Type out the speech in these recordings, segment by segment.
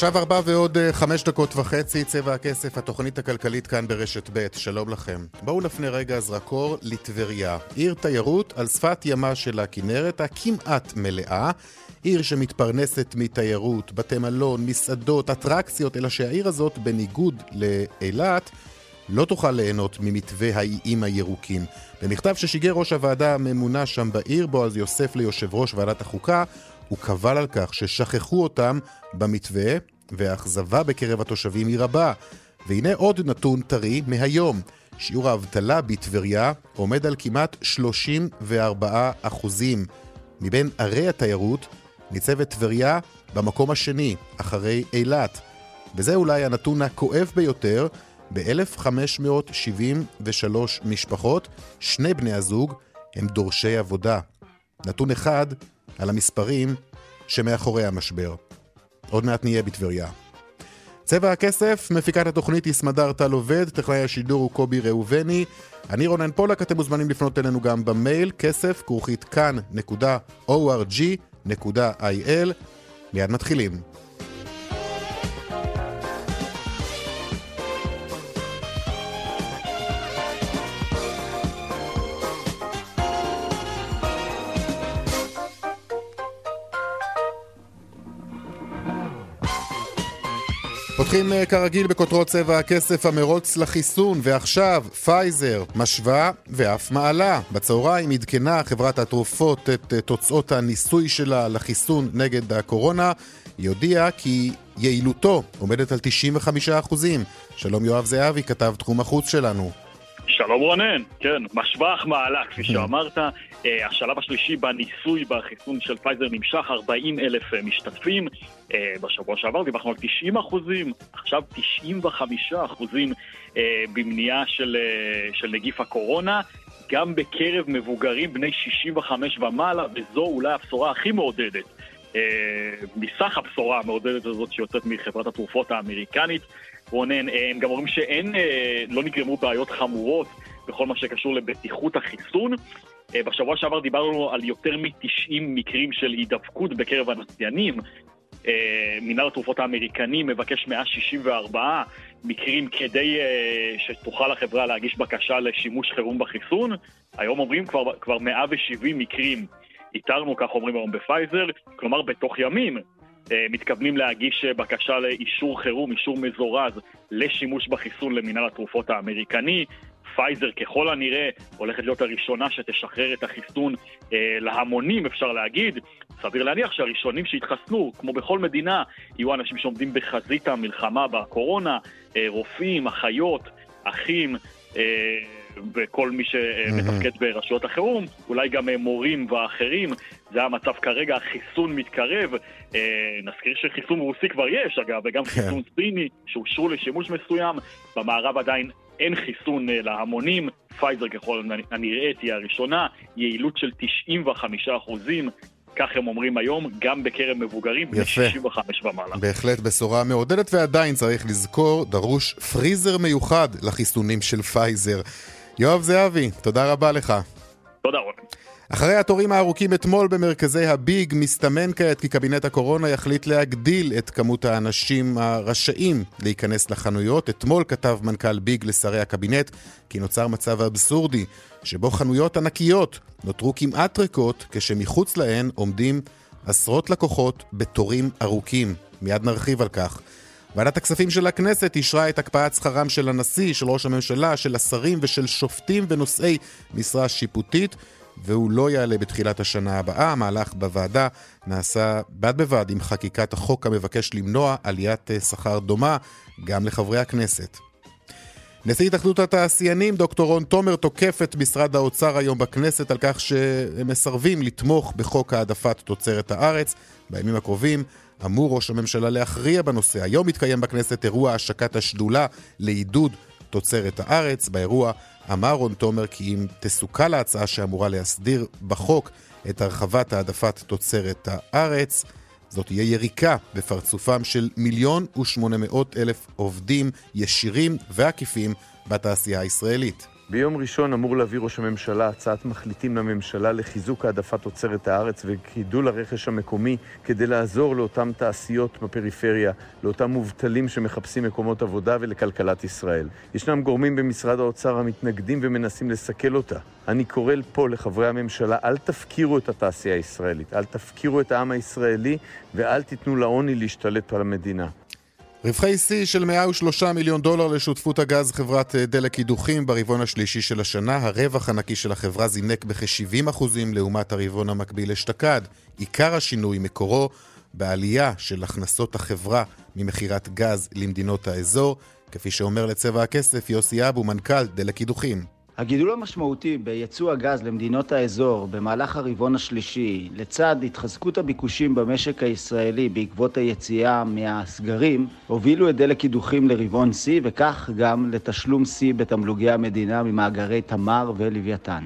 עכשיו ארבע ועוד אה, חמש דקות וחצי, צבע הכסף, התוכנית הכלכלית כאן ברשת ב', שלום לכם. בואו נפנה רגע זרקור לטבריה, עיר תיירות על שפת ימה של הכנרת, הכמעט מלאה, עיר שמתפרנסת מתיירות, בתי מלון, מסעדות, אטרקציות, אלא שהעיר הזאת, בניגוד לאילת, לא תוכל ליהנות ממתווה האיים הירוקים. במכתב ששיגר ראש הוועדה הממונה שם בעיר, בועז יוסף ליושב ראש ועדת החוקה, הוא קבל על כך ששכחו אותם במתווה, והאכזבה בקרב התושבים היא רבה. והנה עוד נתון טרי מהיום. שיעור האבטלה בטבריה עומד על כמעט 34 אחוזים. מבין ערי התיירות ניצבת טבריה במקום השני, אחרי אילת. וזה אולי הנתון הכואב ביותר, ב-1573 משפחות, שני בני הזוג הם דורשי עבודה. נתון אחד על המספרים שמאחורי המשבר. עוד מעט נהיה בטבריה. צבע הכסף, מפיקת התוכנית היא סמדר טל עובד, טכנאי השידור הוא קובי ראובני. אני רונן פולק, אתם מוזמנים לפנות אלינו גם במייל, כסף, כרוכית כאן.org.il. מיד מתחילים. פותחים אה, כרגיל בכותרות צבע הכסף המרוץ לחיסון, ועכשיו פייזר משווה ואף מעלה. בצהריים עדכנה חברת התרופות את אה, תוצאות הניסוי שלה לחיסון נגד הקורונה. היא הודיעה כי יעילותו עומדת על 95%. שלום יואב זהבי, כתב תחום החוץ שלנו. שלום רונן, כן, משווה ומעלה, כפי שאמרת. אה, השלב השלישי בניסוי בחיסון של פייזר נמשך, 40 אלף אה, משתתפים. אה, בשבוע שעבר דיווחנו על 90 אחוזים, עכשיו 95 אחוזים במניעה של, של נגיף הקורונה. גם בקרב מבוגרים בני 65 ומעלה, וזו אולי הבשורה הכי מעודדת. מסך הבשורה המעודדת הזאת שיוצאת מחברת התרופות האמריקנית. רונן, הם גם אומרים שאין, לא נגרמו בעיות חמורות בכל מה שקשור לבטיחות החיסון. אה, בשבוע שעבר דיברנו על יותר מ-90 מקרים של הידבקות בקרב הנציינים. אה, מנהל התרופות האמריקני מבקש 164 מקרים כדי אה, שתוכל החברה להגיש בקשה לשימוש חירום בחיסון. היום אומרים כבר, כבר 170 מקרים. איתרנו, כך אומרים היום בפייזר, כלומר בתוך ימים מתכוונים להגיש בקשה לאישור חירום, אישור מזורז לשימוש בחיסון למנהל התרופות האמריקני. פייזר ככל הנראה הולכת להיות הראשונה שתשחרר את החיסון אה, להמונים, אפשר להגיד. סביר להניח שהראשונים שהתחסנו, כמו בכל מדינה, יהיו אנשים שעומדים בחזית המלחמה בקורונה, אה, רופאים, אחיות, אחים. אה, וכל מי שמתפקד ברשויות החירום, אולי גם אה, מורים ואחרים, זה המצב כרגע, החיסון מתקרב. אה, נזכיר שחיסון רוסי כבר יש, אגב, וגם כן. חיסון סיני שאושרו לשימוש מסוים. במערב עדיין אין חיסון אה, להמונים, פייזר ככל הנראה תהיה הראשונה, יעילות של 95 אחוזים. כך הם אומרים היום, גם בקרב מבוגרים בני 65 ומעלה. בהחלט בשורה מעודדת, ועדיין צריך לזכור, דרוש פריזר מיוחד לחיסונים של פייזר. יואב זהבי, תודה רבה לך. תודה רבה. אחרי התורים הארוכים אתמול במרכזי הביג, מסתמן כעת כי קבינט הקורונה יחליט להגדיל את כמות האנשים הרשאים להיכנס לחנויות. אתמול כתב מנכ"ל ביג לשרי הקבינט כי נוצר מצב אבסורדי, שבו חנויות ענקיות נותרו כמעט ריקות, כשמחוץ להן עומדים עשרות לקוחות בתורים ארוכים. מיד נרחיב על כך. ועדת הכספים של הכנסת אישרה את הקפאת שכרם של הנשיא, של ראש הממשלה, של השרים ושל שופטים ונושאי משרה שיפוטית. והוא לא יעלה בתחילת השנה הבאה. המהלך בוועדה נעשה בד בבד עם חקיקת החוק המבקש למנוע עליית אה, שכר דומה גם לחברי הכנסת. נשיא התאחדות התעשיינים, דוקטור רון תומר, תוקף את משרד האוצר היום בכנסת על כך שהם מסרבים לתמוך בחוק העדפת תוצרת הארץ. בימים הקרובים אמור ראש הממשלה להכריע בנושא. היום מתקיים בכנסת אירוע השקת השדולה לעידוד תוצרת הארץ. באירוע אמר רון תומר כי אם תסוכל ההצעה שאמורה להסדיר בחוק את הרחבת העדפת תוצרת הארץ, זאת תהיה יריקה בפרצופם של מיליון ושמונה מאות אלף עובדים ישירים ועקיפים בתעשייה הישראלית. ביום ראשון אמור להביא ראש הממשלה הצעת מחליטים לממשלה לחיזוק העדפת תוצרת הארץ וגידול הרכש המקומי כדי לעזור לאותן תעשיות בפריפריה, לאותם מובטלים שמחפשים מקומות עבודה ולכלכלת ישראל. ישנם גורמים במשרד האוצר המתנגדים ומנסים לסכל אותה. אני קורא פה לחברי הממשלה, אל תפקירו את התעשייה הישראלית, אל תפקירו את העם הישראלי ואל תיתנו לעוני להשתלט על המדינה. רווחי שיא של 103 מיליון דולר לשותפות הגז חברת אה, דלק קידוחים ברבעון השלישי של השנה. הרווח הנקי של החברה זינק בכ-70% לעומת הרבעון המקביל אשתקד. עיקר השינוי מקורו בעלייה של הכנסות החברה ממכירת גז למדינות האזור, כפי שאומר לצבע הכסף יוסי אבו, מנכ"ל דלק קידוחים. הגידול המשמעותי בייצוא הגז למדינות האזור במהלך הרבעון השלישי, לצד התחזקות הביקושים במשק הישראלי בעקבות היציאה מהסגרים, הובילו את דלק קידוחים לרבעון שיא, וכך גם לתשלום שיא בתמלוגי המדינה ממאגרי תמר ולוויתן.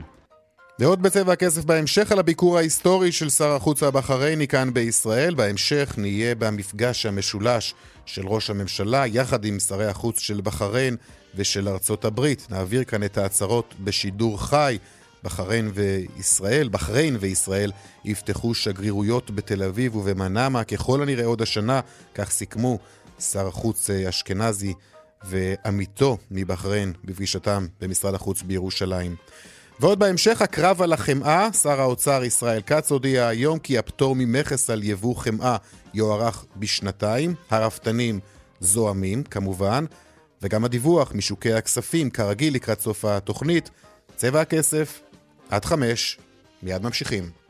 ועוד בצבע הכסף בהמשך על הביקור ההיסטורי של שר החוץ הבחרייני כאן בישראל. בהמשך נהיה במפגש המשולש של ראש הממשלה יחד עם שרי החוץ של בחריין ושל ארצות הברית. נעביר כאן את ההצהרות בשידור חי. בחריין וישראל, בחריין וישראל יפתחו שגרירויות בתל אביב ובמנאמה ככל הנראה עוד השנה, כך סיכמו שר החוץ אשכנזי ועמיתו מבחריין בפגישתם במשרד החוץ בירושלים. ועוד בהמשך הקרב על החמאה, שר האוצר ישראל כץ הודיע היום כי הפטור ממכס על יבוא חמאה יוארך בשנתיים. הרפתנים זועמים, כמובן, וגם הדיווח משוקי הכספים, כרגיל לקראת סוף התוכנית. צבע הכסף, עד חמש, מיד ממשיכים.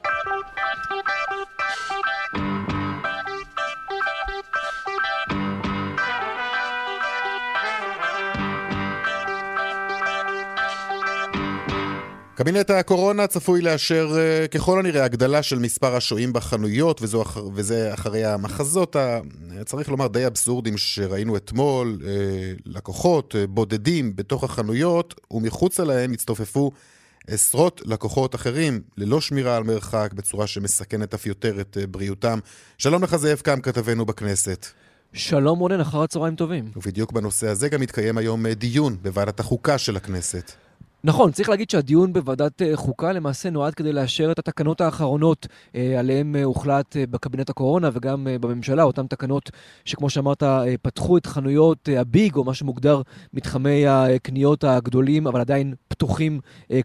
קבינט הקורונה צפוי לאשר uh, ככל הנראה הגדלה של מספר השוהים בחנויות, וזו, וזה אחרי המחזות, ה, צריך לומר, די אבסורדים שראינו אתמול, uh, לקוחות uh, בודדים בתוך החנויות, ומחוצה להם הצטופפו עשרות לקוחות אחרים, ללא שמירה על מרחק, בצורה שמסכנת אף יותר את בריאותם. שלום לך זאב קם, כתבנו בכנסת. שלום רונן, אחר הצהריים טובים. ובדיוק בנושא הזה גם מתקיים היום דיון בוועדת החוקה של הכנסת. נכון, צריך להגיד שהדיון בוועדת אה, חוקה למעשה נועד כדי לאשר את התקנות האחרונות אה, עליהן אה, הוחלט בקבינט הקורונה וגם בממשלה, אותן תקנות שכמו שאמרת, פתחו את חנויות הביג, או מה שמוגדר מתחמי הקניות הגדולים, אבל עדיין פתוחים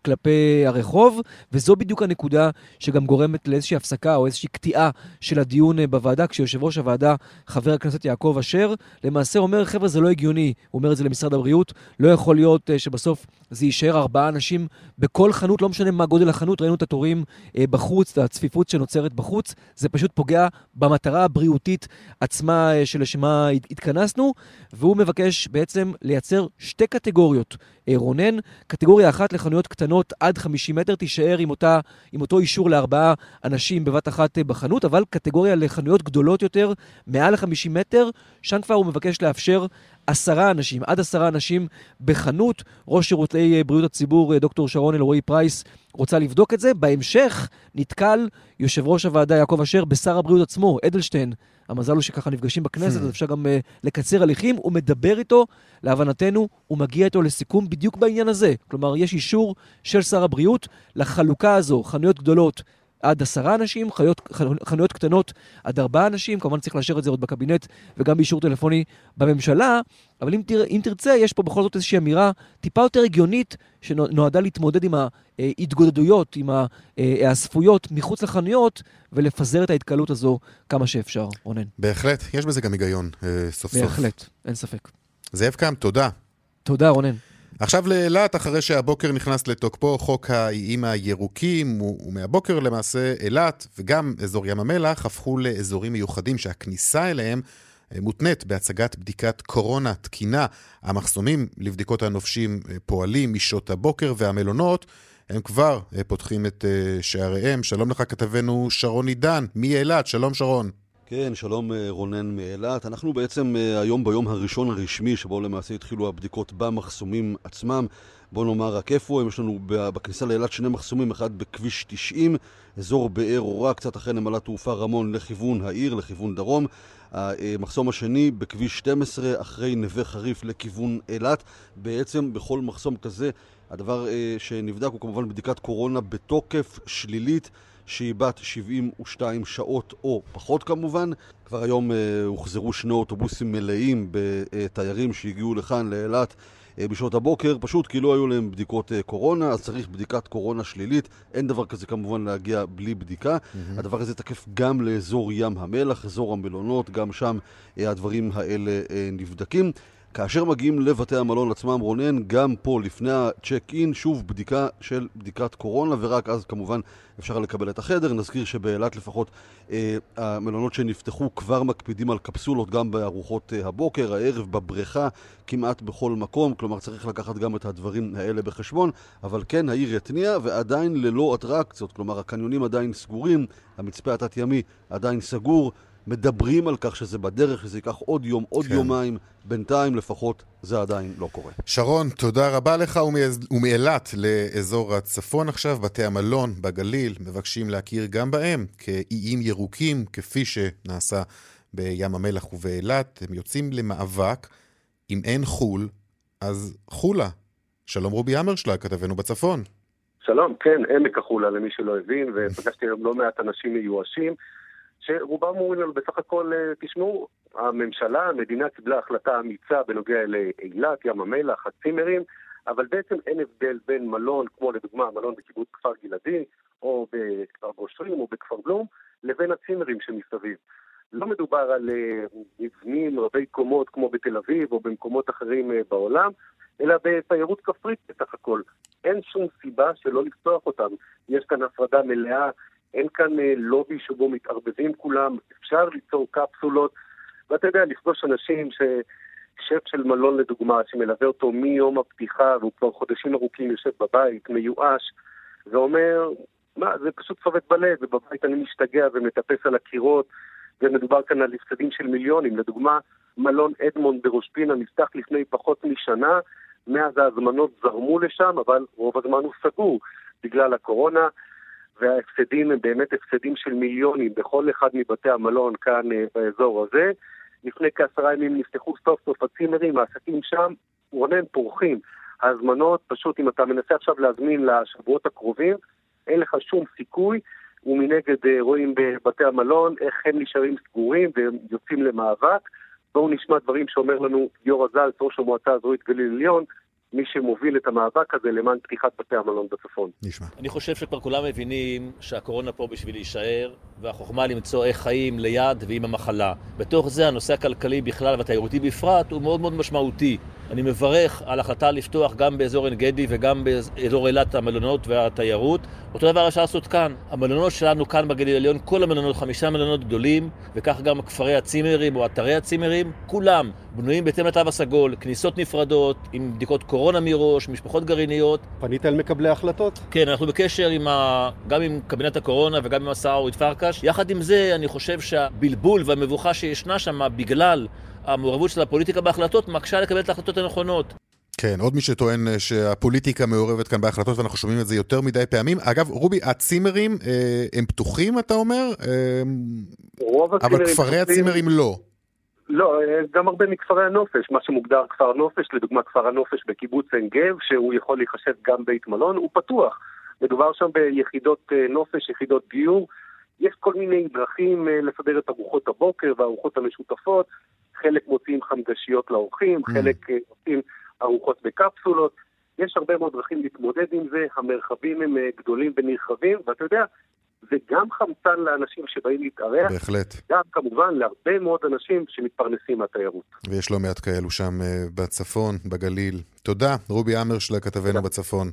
כלפי הרחוב, וזו בדיוק הנקודה שגם גורמת לאיזושהי הפסקה או איזושהי קטיעה של הדיון בוועדה, כשיושב ראש הוועדה, חבר הכנסת יעקב אשר, למעשה אומר, חבר'ה, זה לא הגיוני, הוא אומר את זה למשרד הבריאות, לא יכול להיות שבסוף זה יישאר ארבעה אנשים בכל חנות, לא משנה מה גודל החנות, ראינו את התורים אה, בחוץ, את הצפיפות שנוצרת בחוץ, זה פשוט פוגע במטרה הבריאותית עצמה אה, שלשמה התכנסנו, והוא מבקש בעצם לייצר שתי קטגוריות. אה, רונן, קטגוריה אחת לחנויות קטנות עד 50 מטר תישאר עם, אותה, עם אותו אישור לארבעה אנשים בבת אחת אה, בחנות, אבל קטגוריה לחנויות גדולות יותר, מעל ל-50 מטר, שם כבר הוא מבקש לאפשר עשרה אנשים, עד עשרה אנשים בחנות. ראש שירותי אה, בריאות הציבור, אה, דוקטור שרון אלרועי פרייס, רוצה לבדוק את זה. בהמשך נתקל יושב ראש הוועדה יעקב אשר בשר הבריאות עצמו, אדלשטיין. המזל הוא שככה נפגשים בכנסת, hmm. אז אפשר גם uh, לקצר הליכים. הוא מדבר איתו, להבנתנו, הוא מגיע איתו לסיכום בדיוק בעניין הזה. כלומר, יש אישור של שר הבריאות לחלוקה הזו, חנויות גדולות עד עשרה אנשים, חיות, חנויות קטנות עד ארבעה אנשים, כמובן צריך לאשר את זה עוד בקבינט וגם באישור טלפוני בממשלה, אבל אם, תר, אם תרצה, יש פה בכל זאת איזושהי אמירה טיפה יותר הגיונית שנועדה להתמודד עם ההתגודדויות, עם ההאספויות מחוץ לחנויות ולפזר את ההתקהלות הזו כמה שאפשר, רונן. בהחלט, יש בזה גם היגיון, אה, סוף בהחלט, סוף. בהחלט, אין ספק. זאב קם, תודה. תודה, רונן. עכשיו לאילת, אחרי שהבוקר נכנס לתוקפו חוק האיים הירוקים, ומהבוקר למעשה אילת וגם אזור ים המלח הפכו לאזורים מיוחדים שהכניסה אליהם מותנית בהצגת בדיקת קורונה תקינה. המחסומים לבדיקות הנופשים פועלים משעות הבוקר והמלונות הם כבר פותחים את שעריהם. שלום לך כתבנו שרון עידן מאילת, שלום שרון. כן, שלום רונן מאילת. אנחנו בעצם היום ביום הראשון הרשמי שבו למעשה התחילו הבדיקות במחסומים עצמם. בוא נאמר רק איפה הם, יש לנו בכניסה לאילת שני מחסומים, אחד בכביש 90, אזור באר אורה, קצת אחרי נמלת תעופה רמון לכיוון העיר, לכיוון דרום. המחסום השני בכביש 12, אחרי נווה חריף לכיוון אילת. בעצם בכל מחסום כזה, הדבר שנבדק הוא כמובן בדיקת קורונה בתוקף שלילית. שהיא בת 72 שעות או פחות כמובן. כבר היום אה, הוחזרו שני אוטובוסים מלאים בתיירים שהגיעו לכאן, לאילת, אה, בשעות הבוקר, פשוט כי לא היו להם בדיקות אה, קורונה, אז צריך בדיקת קורונה שלילית. אין דבר כזה כמובן להגיע בלי בדיקה. Mm-hmm. הדבר הזה תקף גם לאזור ים המלח, אזור המלונות, גם שם אה, הדברים האלה אה, נבדקים. כאשר מגיעים לבתי המלון עצמם, רונן, גם פה לפני הצ'ק אין, שוב בדיקה של בדיקת קורונה, ורק אז כמובן אפשר לקבל את החדר. נזכיר שבאילת לפחות אה, המלונות שנפתחו כבר מקפידים על קפסולות גם בארוחות אה, הבוקר, הערב, בבריכה, כמעט בכל מקום, כלומר צריך לקחת גם את הדברים האלה בחשבון, אבל כן, העיר התניעה ועדיין ללא אטרקציות, כלומר הקניונים עדיין סגורים, המצפה התת-ימי עדיין סגור. מדברים על כך שזה בדרך, שזה ייקח עוד יום, עוד כן. יומיים. בינתיים לפחות זה עדיין לא קורה. שרון, תודה רבה לך, ומאילת לאזור הצפון עכשיו, בתי המלון בגליל מבקשים להכיר גם בהם כאיים ירוקים, כפי שנעשה בים המלח ובאילת. הם יוצאים למאבק. אם אין חו"ל, אז חולה. שלום רובי אמרשלג, כתבנו בצפון. שלום, כן, עמק החולה למי שלא הבין, ופגשתי היום לא מעט אנשים מיואשים. שרובם אומרים לנו בסך הכל, אה, תשמעו, הממשלה, המדינה קיבלה החלטה אמיצה בנוגע לאילת, ים המלח, הצימרים, אבל בעצם אין הבדל בין מלון, כמו לדוגמה מלון בקיבוץ כפר גלעדי, או בכפר גושרים, או בכפר בלום, לבין הצימרים שמסביב. לא מדובר על אה, מבנים רבי קומות כמו בתל אביב או במקומות אחרים אה, בעולם, אלא בתיירות כפרית בסך הכל. אין שום סיבה שלא לפתוח אותם. יש כאן הפרדה מלאה אין כאן אה, לובי שבו מתערבבים כולם, אפשר ליצור קפסולות, ואתה יודע, לפגוש אנשים ש... שף של מלון לדוגמה, שמלווה אותו מיום הפתיחה, והוא כבר חודשים ארוכים יושב בבית, מיואש, ואומר, מה, זה פשוט צובט בלב, ובבית אני משתגע ומטפס על הקירות, ומדובר כאן על הפסדים של מיליונים. לדוגמה, מלון אדמונד בראש פינה נפתח לפני פחות משנה, מאז ההזמנות זרמו לשם, אבל רוב הזמן הוא סגור בגלל הקורונה. וההפסדים הם באמת הפסדים של מיליונים בכל אחד מבתי המלון כאן אה, באזור הזה. לפני כעשרה ימים נפתחו סוף סוף הצימרים, העסקים שם, רונן, פורחים. ההזמנות, פשוט אם אתה מנסה עכשיו להזמין לשבועות הקרובים, אין לך שום סיכוי, ומנגד אה, רואים בבתי המלון איך הם נשארים סגורים והם יוצאים למאבק. בואו נשמע דברים שאומר לנו יו"ר הזלץ, ראש המועצה האזורית גליל עליון, מי שמוביל את המאבק הזה למען פתיחת בתי המלון בצפון. נשמע. אני חושב שכבר כולם מבינים שהקורונה פה בשביל להישאר, והחוכמה למצוא איך חיים ליד ועם המחלה. בתוך זה הנושא הכלכלי בכלל והתיירותי בפרט הוא מאוד מאוד משמעותי. אני מברך על החלטה לפתוח גם באזור עין גדי וגם באזור אילת המלונות והתיירות. אותו דבר אפשר לעשות כאן. המלונות שלנו כאן בגליל העליון, כל המלונות, חמישה מלונות גדולים, וכך גם כפרי הצימרים או אתרי הצימרים, כולם בנויים בהתאם לתו הסגול, כניסות נפרדות, עם בדיקות קורונה מראש, משפחות גרעיניות. פנית אל מקבלי ההחלטות? כן, אנחנו בקשר עם ה... גם עם קבינט הקורונה וגם עם השר אורית פרקש. יחד עם זה, אני חושב שהבלבול והמבוכה שישנה שם בגלל המעורבות של הפוליטיקה בהחלטות מקשה לקבל את ההחלטות הנכונות. כן, עוד מי שטוען אה, שהפוליטיקה מעורבת כאן בהחלטות ואנחנו שומעים את זה יותר מדי פעמים. אגב, רובי, הצימרים אה, הם פתוחים, אתה אומר? אה, רוב אבל כפרי הצימרים לא. לא, אה, גם הרבה מכפרי הנופש, מה שמוגדר כפר נופש, לדוגמה כפר הנופש בקיבוץ עין גב, שהוא יכול להיחשב גם בית מלון, הוא פתוח. מדובר שם ביחידות אה, נופש, יחידות דיור. יש כל מיני דרכים לסדר את ארוחות הבוקר והארוחות המשותפות. חלק מוציאים חמגשיות לאורחים, mm. חלק עושים ארוחות בקפסולות. יש הרבה מאוד דרכים להתמודד עם זה, המרחבים הם גדולים ונרחבים, ואתה יודע, זה גם חמצן לאנשים שבאים להתארח. בהחלט. גם כמובן להרבה מאוד אנשים שמתפרנסים מהתיירות. ויש לא מעט כאלו שם uh, בצפון, בגליל. תודה, רובי אמרשלה, כתבנו בצפון.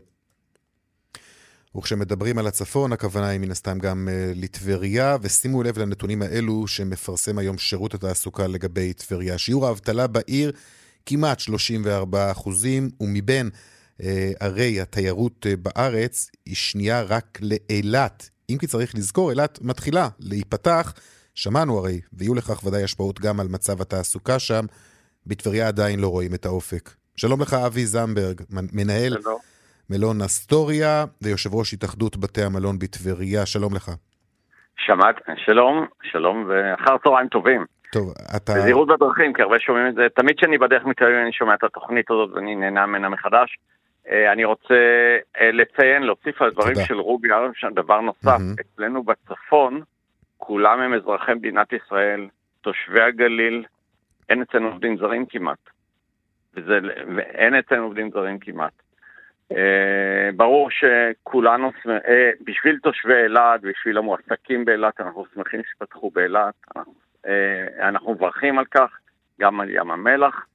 וכשמדברים על הצפון, הכוונה היא מן הסתם גם uh, לטבריה, ושימו לב לנתונים האלו שמפרסם היום שירות התעסוקה לגבי טבריה. שיעור האבטלה בעיר כמעט 34 אחוזים, ומבין uh, ערי התיירות uh, בארץ היא שנייה רק לאילת. אם כי צריך לזכור, אילת מתחילה להיפתח. שמענו הרי, ויהיו לכך ודאי השפעות גם על מצב התעסוקה שם. בטבריה עדיין לא רואים את האופק. שלום לך, אבי זמברג, מנהל שלום. מלון אסטוריה ויושב ראש התאחדות בתי המלון בטבריה. שלום לך. שמעת, שלום, שלום ואחר צהריים טובים. טוב, אתה... בזהירות בדרכים, כי הרבה שומעים את זה. תמיד כשאני בדרך מתל אביב אני שומע את התוכנית הזאת ואני נהנה ממנה מחדש. אה, אני רוצה אה, לציין, להוסיף על הדברים של רובי ארנשטיין, דבר נוסף. Mm-hmm. אצלנו בצפון, כולם הם אזרחי מדינת ישראל, תושבי הגליל, אין אצלנו עובדים זרים כמעט. וזה, ואין אצלנו עובדים זרים כמעט. Uh, ברור שכולנו, uh, בשביל תושבי אילת, בשביל המועסקים באילת, אנחנו שמחים שפתחו באילת, אנחנו, uh, אנחנו מברכים על כך, גם על ים המלח,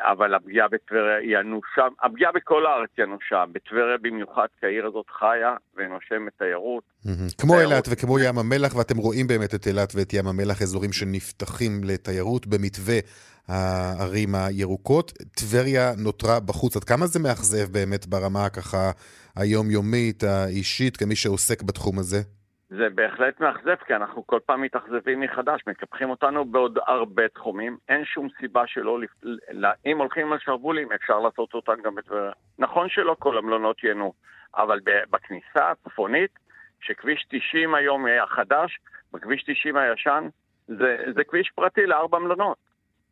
אבל הפגיעה בטבריה היא אנושה, הפגיעה בכל הארץ היא אנושה, בטבריה במיוחד, כי העיר הזאת חיה ונושמת תיירות. כמו אילת וכמו ים המלח, ואתם רואים באמת את אילת ואת ים המלח, אזורים שנפתחים לתיירות במתווה הערים הירוקות. טבריה נותרה בחוץ. עד כמה זה מאכזב באמת ברמה ככה היומיומית, האישית, כמי שעוסק בתחום הזה? זה בהחלט מאכזב, כי אנחנו כל פעם מתאכזבים מחדש, מקפחים אותנו בעוד הרבה תחומים. אין שום סיבה שלא, אם הולכים על שרוולים, אפשר לעשות אותם גם בטבריה. נכון שלא כל המלונות ייהנו, אבל בכניסה הצפונית, שכביש 90 היום החדש, בכביש 90 הישן, זה, זה כביש פרטי לארבע מלונות.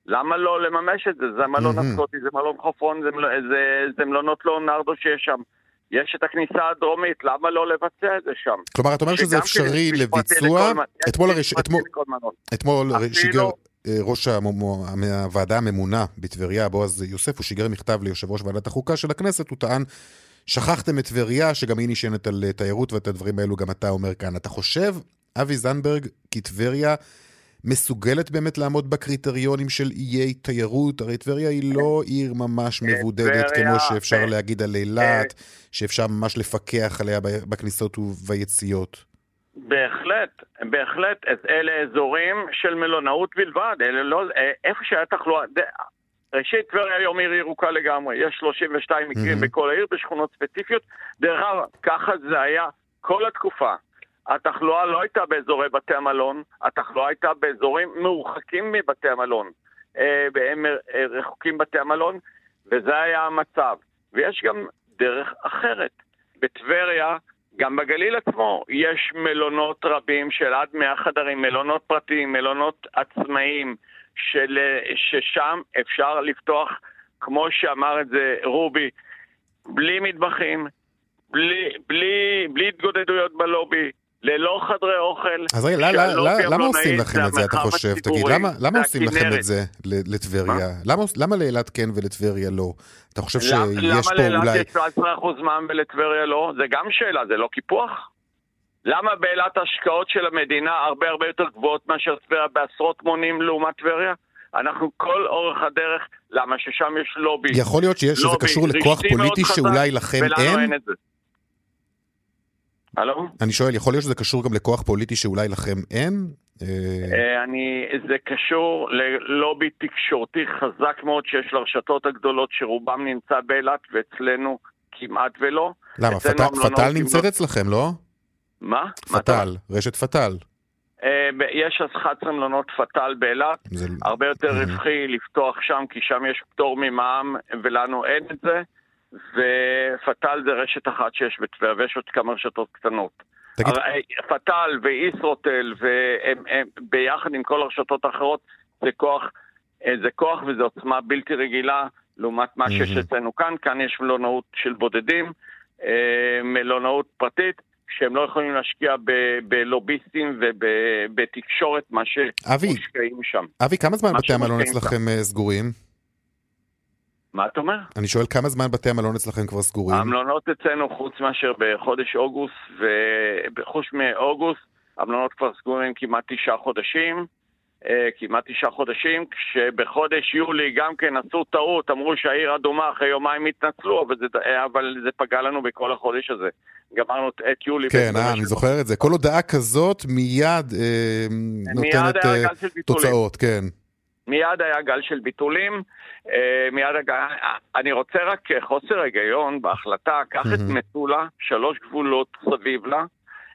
למה לא לממש את זה? זה מלון הסקוטי, זה מלון חופרון, זה, זה, זה מלונות לאונרדו שיש שם. יש את הכניסה הדרומית, למה לא לבצע את זה שם? כלומר, אתה אומר שזה אפשרי לביצוע? אתמול, שיגר אה, ראש הוועדה הממונה בטבריה, בועז יוסף, הוא שיגר מכתב ליושב ראש ועדת החוקה של הכנסת, הוא טען, שכחתם את טבריה, שגם היא נשענת על תיירות, ואת הדברים האלו גם אתה אומר כאן. אתה חושב, אבי זנדברג, כי טבריה... מסוגלת באמת לעמוד בקריטריונים של איי תיירות? הרי טבריה היא לא עיר ממש אה, מבודדת, כמו שאפשר אה, להגיד על אילת, אה, שאפשר ממש לפקח עליה בכניסות וביציאות. בהחלט, בהחלט, אלה אזורים של מלונאות בלבד, אלה לא, איפה שהיה תחלואה, ראשית, טבריה היום עיר ירוקה לגמרי, יש 32 מקרים mm-hmm. בכל העיר בשכונות ספציפיות, דרך אגב, ככה זה היה כל התקופה. התחלואה לא הייתה באזורי בתי המלון, התחלואה הייתה באזורים מרוחקים מבתי המלון. אה, הם אה, רחוקים בתי המלון, וזה היה המצב. ויש גם דרך אחרת. בטבריה, גם בגליל עצמו, יש מלונות רבים של עד 100 חדרים, מלונות פרטיים, מלונות עצמאיים, של, ששם אפשר לפתוח, כמו שאמר את זה רובי, בלי מטבחים, בלי, בלי, בלי התגודדויות בלובי, ללא חדרי אוכל. אז רגע, למה עושים לכם את זה, אתה חושב? תגיד, למה עושים לכם את זה לטבריה? למה לאילת כן ולטבריה לא? אתה חושב שיש פה אולי... למה לאילת יש 17% מע"מ ולטבריה לא? זה גם שאלה, זה לא קיפוח? למה באילת ההשקעות של המדינה הרבה הרבה יותר גבוהות מאשר טבריה בעשרות מונים לעומת טבריה? אנחנו כל אורך הדרך, למה ששם יש לובי. יכול להיות שזה קשור לכוח פוליטי שאולי לכם אין? ולנו אין את זה. הלו? אני שואל, יכול להיות שזה קשור גם לכוח פוליטי שאולי לכם אין? אה, אה, אני, זה קשור ללובי תקשורתי חזק מאוד שיש לרשתות הגדולות שרובם נמצא באילת ואצלנו כמעט ולא. למה? פתל נמצאת אצלכם, לא? מה? פתל, רשת פתל. אה, יש 11 מלונות פתל באילת, הרבה יותר רווחי לפתוח שם כי שם יש פטור ממע"מ ולנו אין את זה. ופתאל זה רשת אחת שיש בטבריה, ויש עוד כמה רשתות קטנות. תגיד... פתאל וישרוטל, וביחד עם כל הרשתות האחרות, זה כוח, אה, זה כוח וזו עוצמה בלתי רגילה לעומת מה שיש אצלנו כאן. כאן יש מלונאות של בודדים, אה, מלונאות פרטית. שהם לא יכולים להשקיע בלוביסטים ובתקשורת, מה שמושקעים שם. אבי, כמה זמן בתי המלון אצלכם אה, סגורים? מה אתה אומר? אני שואל כמה זמן בתי המלון אצלכם כבר סגורים? המלונות אצלנו, חוץ מאשר בחודש אוגוסט, ובחוץ מאוגוסט, המלונות כבר סגורים כמעט תשעה חודשים, אה, כמעט תשעה חודשים, כשבחודש יולי גם כן עשו טעות, אמרו שהעיר אדומה, אחרי יומיים התנצלו, אבל זה, אבל זה פגע לנו בכל החודש הזה. גמרנו את יולי. כן, אה, אני זוכר את זה. כל הודעה כזאת מיד אה, נותנת אה, תוצאות, כן. מיד היה גל של ביטולים, אה, מיד הגל... אני רוצה רק חוסר היגיון בהחלטה, קח את מטולה, שלוש גבולות סביב לה,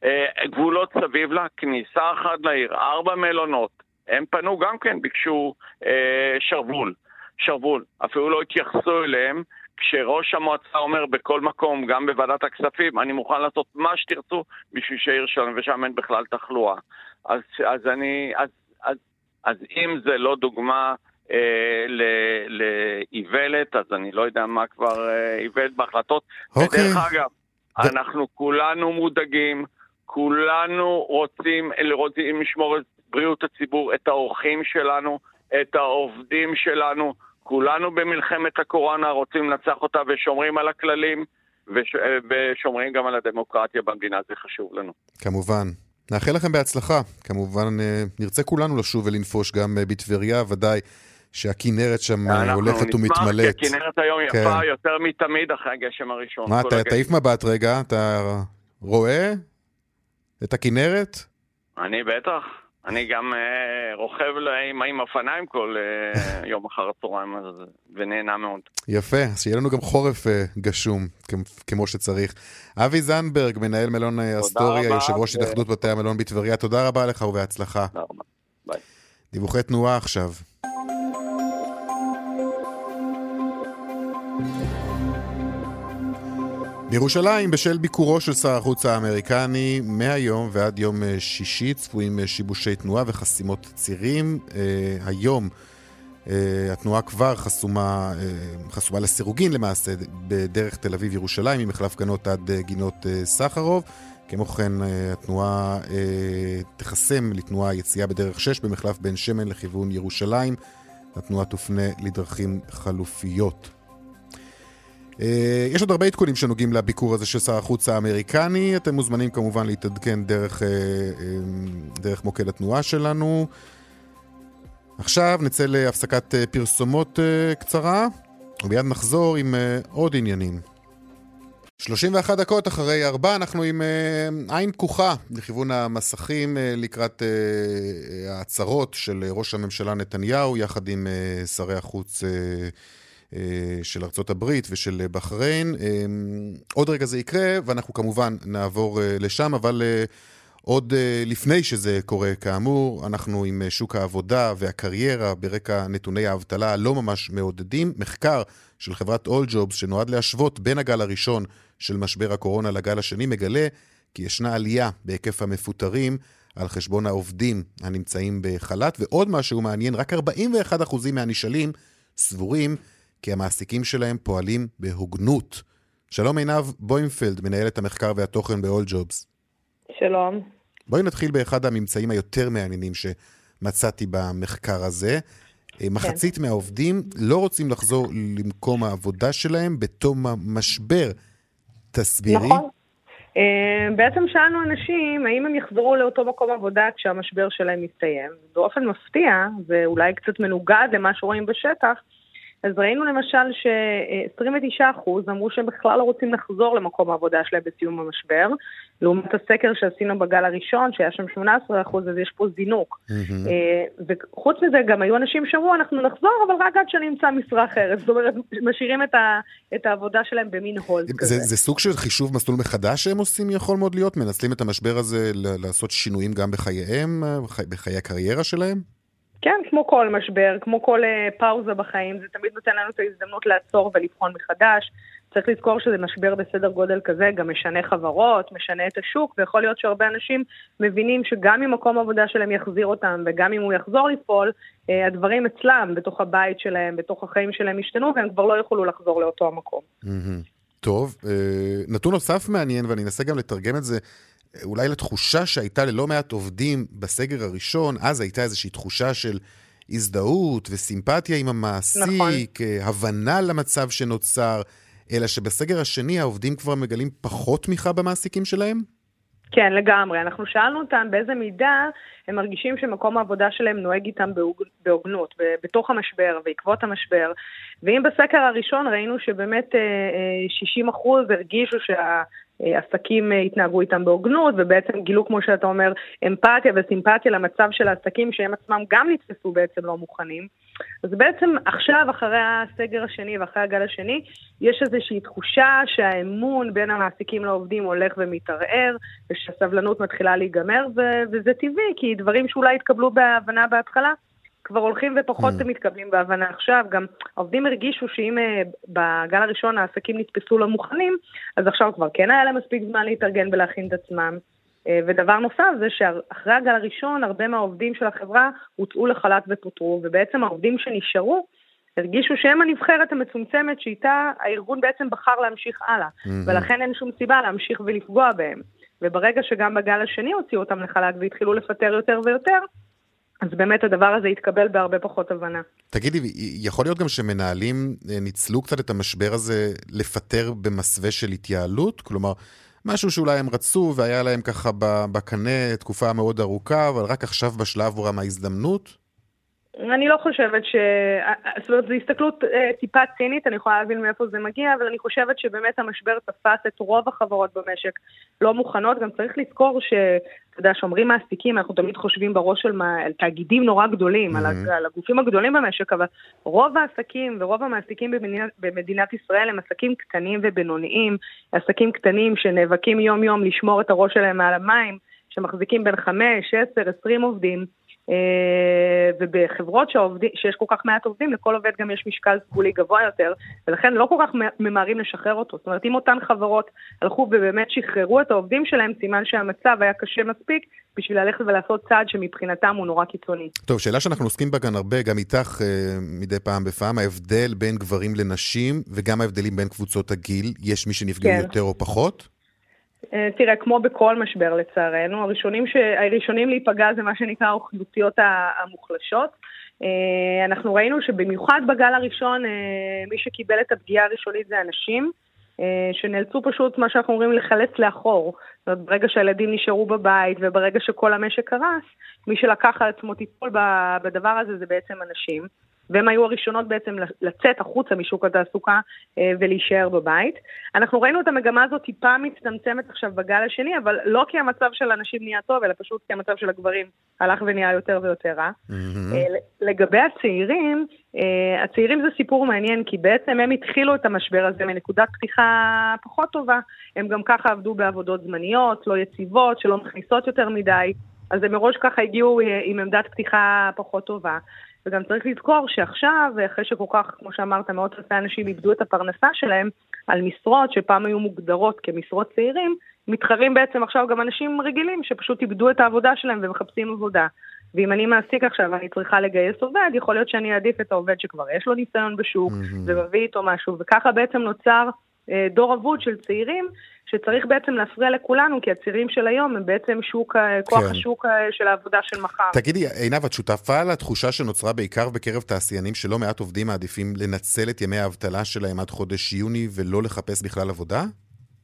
אה, גבולות סביב לה, כניסה אחת לעיר, ארבע מלונות. הם פנו גם כן, ביקשו אה, שרוול, שרוול. אפילו לא התייחסו אליהם. כשראש המועצה אומר בכל מקום, גם בוועדת הכספים, אני מוכן לעשות מה שתרצו בשביל שהעיר שלנו, ושם אין בכלל תחלואה. אז, אז אני, אז, אז, אז אם זה לא דוגמה אה, לאיוולת, אז אני לא יודע מה כבר אה, איוולת בהחלטות. אוקיי. ודרך אגב, ד... אנחנו כולנו מודאגים, כולנו רוצים, רוצים לשמור את בריאות הציבור, את האורחים שלנו, את העובדים שלנו. כולנו במלחמת הקורונה רוצים לנצח אותה ושומרים על הכללים וש... ושומרים גם על הדמוקרטיה במדינה, זה חשוב לנו. כמובן. נאחל לכם בהצלחה. כמובן, אה, נרצה כולנו לשוב ולנפוש גם אה, בטבריה, ודאי שהכינרת שם אה, הולכת ומתמלאת. אנחנו נשמח, כי הכינרת היום כן. יפה יותר מתמיד אחרי הגשם הראשון. מה, אתה תעיף מבט רגע, אתה רואה את הכינרת? אני בטח. אני גם uh, רוכב עם, עם אופניים כל uh, יום אחר הצהריים ונהנה מאוד. יפה, אז שיהיה לנו גם חורף uh, גשום, כמו שצריך. אבי זנברג, מנהל מלון אסטוריה, יושב ראש התאחדות בתי המלון בטבריה, תודה רבה לך ובהצלחה. תודה רבה, ביי. דיווחי תנועה עכשיו. בירושלים, בשל ביקורו של שר החוץ האמריקני, מהיום ועד יום אה, שישי צפויים אה, שיבושי תנועה וחסימות צירים. אה, היום התנועה כבר חסומה, חסומה לסירוגין למעשה בדרך תל אביב-ירושלים, ממחלף גנות עד גינות סחרוב. כמו כן, התנועה תחסם לתנועה יציאה בדרך 6 במחלף בן שמן לכיוון ירושלים. התנועה תופנה לדרכים חלופיות. אה, יש עוד הרבה עדכונים שנוגעים לביקור הזה של שר החוץ האמריקני. אתם מוזמנים כמובן להתעדכן דרך, אה, אה, דרך מוקד התנועה שלנו. עכשיו נצא להפסקת פרסומות קצרה, ומיד נחזור עם עוד עניינים. 31 דקות אחרי ארבע, אנחנו עם עין פקוחה לכיוון המסכים לקראת ההצהרות של ראש הממשלה נתניהו, יחד עם שרי החוץ של ארצות הברית ושל בחריין. אה, עוד רגע זה יקרה, ואנחנו כמובן נעבור אה, לשם, אבל עוד לפני שזה קורה, כאמור, אנחנו עם שוק העבודה והקריירה ברקע נתוני האבטלה הלא ממש מעודדים. מחקר של חברת All Jobs, שנועד להשוות בין הגל הראשון של משבר הקורונה לגל השני, מגלה כי ישנה עלייה בהיקף המפוטרים על חשבון העובדים הנמצאים בחל"ת, ועוד משהו מעניין, רק 41% מהנשאלים סבורים כי המעסיקים שלהם פועלים בהוגנות. שלום עינב בוימפלד, מנהלת המחקר והתוכן ב-all jobs. שלום. בואי נתחיל באחד הממצאים היותר מעניינים שמצאתי במחקר הזה. אה, כן. מחצית מהעובדים לא רוצים לחזור למקום העבודה שלהם בתום המשבר. תסבירי. נכון. אה, בעצם שאלנו אנשים האם הם יחזרו לאותו מקום עבודה כשהמשבר שלהם יסתיים. באופן מפתיע, ואולי קצת מנוגד למה שרואים בשטח, אז ראינו למשל ש-29% אמרו שהם בכלל לא רוצים לחזור למקום העבודה שלהם בסיום המשבר, לעומת הסקר שעשינו בגל הראשון, שהיה שם 18%, אז יש פה זינוק. Mm-hmm. וחוץ מזה, גם היו אנשים שאמרו, אנחנו נחזור, אבל רק עד שנמצא משרה אחרת. זאת אומרת, משאירים את, ה- את העבודה שלהם במין הולד כזה. זה סוג של חישוב מסלול מחדש שהם עושים, יכול מאוד להיות? מנצלים את המשבר הזה לעשות שינויים גם בחייהם, בחיי הקריירה שלהם? כן, כמו כל משבר, כמו כל uh, פאוזה בחיים, זה תמיד נותן לנו את ההזדמנות לעצור ולבחון מחדש. צריך לזכור שזה משבר בסדר גודל כזה, גם משנה חברות, משנה את השוק, ויכול להיות שהרבה אנשים מבינים שגם אם מקום העבודה שלהם יחזיר אותם, וגם אם הוא יחזור לפעול, uh, הדברים אצלם, בתוך הבית שלהם, בתוך החיים שלהם ישתנו, והם כבר לא יוכלו לחזור לאותו המקום. טוב, uh, נתון נוסף מעניין, ואני אנסה גם לתרגם את זה אולי לתחושה שהייתה ללא מעט עובדים בסגר הראשון, אז הייתה איזושהי תחושה של הזדהות וסימפתיה עם המעסיק, נכון. הבנה למצב שנוצר, אלא שבסגר השני העובדים כבר מגלים פחות תמיכה במעסיקים שלהם? כן, לגמרי. אנחנו שאלנו אותם באיזה מידה הם מרגישים שמקום העבודה שלהם נוהג איתם בהוגנות, בתוך המשבר, בעקבות המשבר. ואם בסקר הראשון ראינו שבאמת 60 אה, אחוז הרגישו שה... עסקים התנהגו איתם בהוגנות, ובעצם גילו, כמו שאתה אומר, אמפתיה וסימפתיה למצב של העסקים שהם עצמם גם נתפסו בעצם לא מוכנים. אז בעצם עכשיו, אחרי הסגר השני ואחרי הגל השני, יש איזושהי תחושה שהאמון בין המעסיקים לעובדים הולך ומתערער, ושהסבלנות מתחילה להיגמר, ו- וזה טבעי, כי דברים שאולי התקבלו בהבנה בהתחלה, כבר הולכים ופחות mm. מתקבלים בהבנה עכשיו. גם העובדים הרגישו שאם uh, בגל הראשון העסקים נתפסו לא מוכנים, אז עכשיו כבר כן היה להם מספיק זמן להתארגן ולהכין את עצמם. אה, ודבר נוסף זה שאחרי הגל הראשון, הרבה מהעובדים של החברה הוצאו לחל"ת ופוטרו, ובעצם העובדים שנשארו הרגישו שהם הנבחרת המצומצמת שאיתה הארגון בעצם בחר להמשיך הלאה, mm-hmm. ולכן אין שום סיבה להמשיך ולפגוע בהם. וברגע שגם בגל השני הוציאו אותם לחל"ת והתחילו לפטר יותר ויותר, אז באמת הדבר הזה יתקבל בהרבה פחות הבנה. תגידי, יכול להיות גם שמנהלים אה, ניצלו קצת את המשבר הזה לפטר במסווה של התייעלות? כלומר, משהו שאולי הם רצו והיה להם ככה בקנה תקופה מאוד ארוכה, אבל רק עכשיו בשלב עבורם ההזדמנות? אני לא חושבת ש... זאת אומרת, זו הסתכלות אה, טיפה צינית, אני יכולה להבין מאיפה זה מגיע, אבל אני חושבת שבאמת המשבר תפס את רוב החברות במשק לא מוכנות. גם צריך לזכור ש... אתה יודע, שאומרים מעסיקים, אנחנו תמיד חושבים בראש של מה... על תאגידים נורא גדולים, mm-hmm. על הגופים הגדולים במשק, אבל רוב העסקים ורוב המעסיקים במדינת, במדינת ישראל הם עסקים קטנים ובינוניים, עסקים קטנים שנאבקים יום-יום לשמור את הראש שלהם מעל המים, שמחזיקים בין 5, 10, 20 עובדים. אה, ובחברות שעובדים, שיש כל כך מעט עובדים, לכל עובד גם יש משקל סגולי גבוה יותר, ולכן לא כל כך ממהרים לשחרר אותו. זאת אומרת, אם אותן חברות הלכו ובאמת שחררו את העובדים שלהם, סימן שהמצב היה קשה מספיק בשביל ללכת ולעשות צעד שמבחינתם הוא נורא קיצוני. טוב, שאלה שאנחנו עוסקים בה כאן הרבה, גם איתך אה, מדי פעם בפעם, ההבדל בין גברים לנשים, וגם ההבדלים בין קבוצות הגיל, יש מי שנפגעו כן. יותר או פחות? אה, תראה, כמו בכל משבר לצערנו, הראשונים, ש... הראשונים להיפגע זה מה שנקרא האוכלוסיות המוחלשות. אה, אנחנו ראינו שבמיוחד בגל הראשון, אה, מי שקיבל את הפגיעה הראשונית זה אנשים, שנאלצו פשוט, מה שאנחנו אומרים, לחלץ לאחור. זאת אומרת, ברגע שהילדים נשארו בבית וברגע שכל המשק קרס, מי שלקח על עצמו טיפול בדבר הזה זה בעצם אנשים. והן היו הראשונות בעצם לצאת החוצה משוק התעסוקה אה, ולהישאר בבית. אנחנו ראינו את המגמה הזאת טיפה מצטמצמת עכשיו בגל השני, אבל לא כי המצב של הנשים נהיה טוב, אלא פשוט כי המצב של הגברים הלך ונהיה יותר ויותר רע. Mm-hmm. לגבי הצעירים, אה, הצעירים זה סיפור מעניין, כי בעצם הם התחילו את המשבר הזה מנקודת פתיחה פחות טובה. הם גם ככה עבדו בעבודות זמניות, לא יציבות, שלא מכניסות יותר מדי. אז הם מראש ככה הגיעו עם עמדת פתיחה פחות טובה. וגם צריך לזכור שעכשיו, אחרי שכל כך, כמו שאמרת, מאות אלפי אנשים איבדו את הפרנסה שלהם על משרות שפעם היו מוגדרות כמשרות צעירים, מתחרים בעצם עכשיו גם אנשים רגילים שפשוט איבדו את העבודה שלהם ומחפשים עבודה. ואם אני מעסיק עכשיו ואני צריכה לגייס עובד, יכול להיות שאני אעדיף את העובד שכבר יש לו ניסיון בשוק mm-hmm. ומביא איתו משהו, וככה בעצם נוצר אה, דור אבוד של צעירים שצריך בעצם להפריע לכולנו, כי הצירים של היום הם בעצם שוק, כוח כן. השוק של העבודה של מחר. תגידי, עינב, את שותפה לתחושה שנוצרה בעיקר בקרב תעשיינים שלא מעט עובדים מעדיפים לנצל את ימי האבטלה שלהם עד חודש יוני ולא לחפש בכלל עבודה?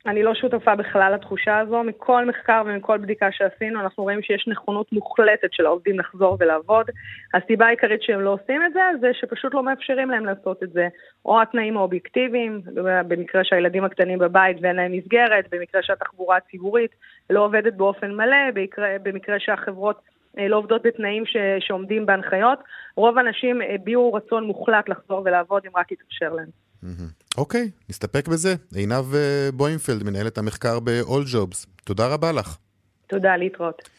אני לא שותפה בכלל לתחושה הזו. מכל מחקר ומכל בדיקה שעשינו, אנחנו רואים שיש נכונות מוחלטת של העובדים לחזור ולעבוד. הסיבה העיקרית שהם לא עושים את זה, זה שפשוט לא מאפשרים להם לעשות את זה. או התנאים האובייקטיביים, במקרה שהילדים הקטנים בבית ואין להם מסגרת, במקרה שהתחבורה הציבורית לא עובדת באופן מלא, במקרה, במקרה שהחברות אה, לא עובדות בתנאים ש, שעומדים בהנחיות. רוב האנשים הביעו רצון מוחלט לחזור ולעבוד אם רק יתאפשר להם. אוקיי, okay, נסתפק בזה. עינב אה, בוימפלד, מנהלת המחקר ב-all jobs. תודה רבה לך. תודה, להתראות.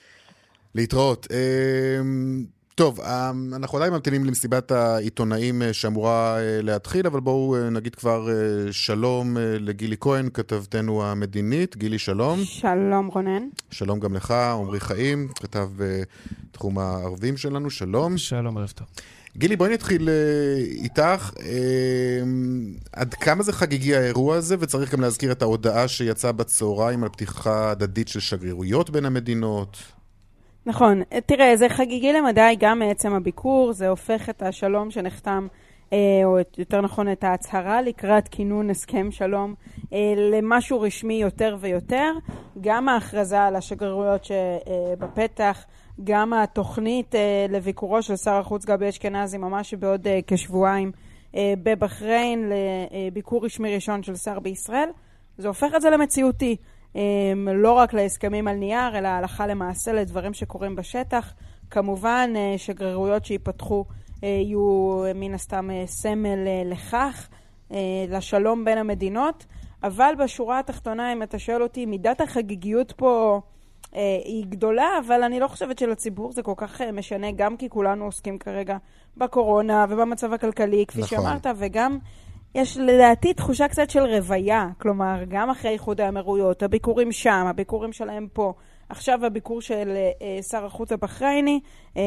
להתראות. אמ, טוב, אמ, אנחנו עדיין ממתינים למסיבת העיתונאים אה, שאמורה אה, להתחיל, אבל בואו נגיד כבר שלום לגילי כהן, כתבתנו המדינית. גילי, שלום. שלום, רונן. שלום גם לך, עמרי חיים, כתב בתחום הערבים שלנו, שלום. שלום, ערב טוב. גילי, בואי נתחיל אה, איתך. אה, עד כמה זה חגיגי האירוע הזה, וצריך גם להזכיר את ההודעה שיצאה בצהריים על פתיחה הדדית של שגרירויות בין המדינות. נכון. תראה, זה חגיגי למדי גם מעצם הביקור, זה הופך את השלום שנחתם או יותר נכון את ההצהרה לקראת כינון הסכם שלום למשהו רשמי יותר ויותר. גם ההכרזה על השגרירויות שבפתח, גם התוכנית לביקורו של שר החוץ גבי אשכנזי ממש בעוד כשבועיים בבחריין לביקור רשמי ראשון של שר בישראל. זה הופך את זה למציאותי. לא רק להסכמים על נייר, אלא הלכה למעשה לדברים שקורים בשטח. כמובן, אה, שגרירויות שייפתחו אה, יהיו מן הסתם אה, סמל לכך, לשלום בין המדינות. אבל בשורה התחתונה, אם אתה שואל אותי, מידת החגיגיות פה היא גדולה, אבל אני לא חושבת שלציבור זה כל כך משנה, גם כי כולנו עוסקים כרגע בקורונה ובמצב הכלכלי, כפי נכון. שאמרת, וגם יש לדעתי תחושה קצת של רוויה, כלומר, גם אחרי איחוד האמירויות, הביקורים שם, הביקורים שלהם פה, עכשיו הביקור של אה, שר החוץ הבחרייני, אה,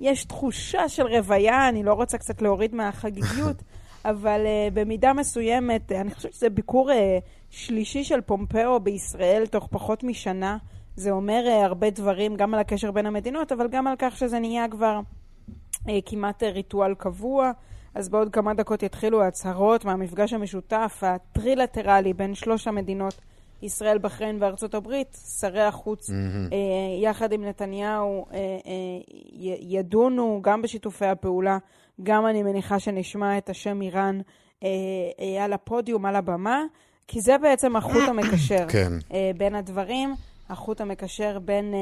יש תחושה של רוויה, אני לא רוצה קצת להוריד מהחגיגיות, אבל אה, במידה מסוימת, אני חושבת שזה ביקור אה, שלישי של פומפאו בישראל תוך פחות משנה. זה אומר אה, הרבה דברים, גם על הקשר בין המדינות, אבל גם על כך שזה נהיה כבר אה, כמעט ריטואל קבוע. אז בעוד כמה דקות יתחילו ההצהרות מהמפגש המשותף הטרילטרלי בין שלוש המדינות, ישראל, בחריין וארצות הברית. שרי החוץ, mm-hmm. אה, יחד עם נתניהו, אה, אה, ידונו גם בשיתופי הפעולה, גם אני מניחה שנשמע את השם איראן אה, אה, על הפודיום, על הבמה, כי זה בעצם החוט המקשר כן. אה, בין הדברים, החוט המקשר בין אה,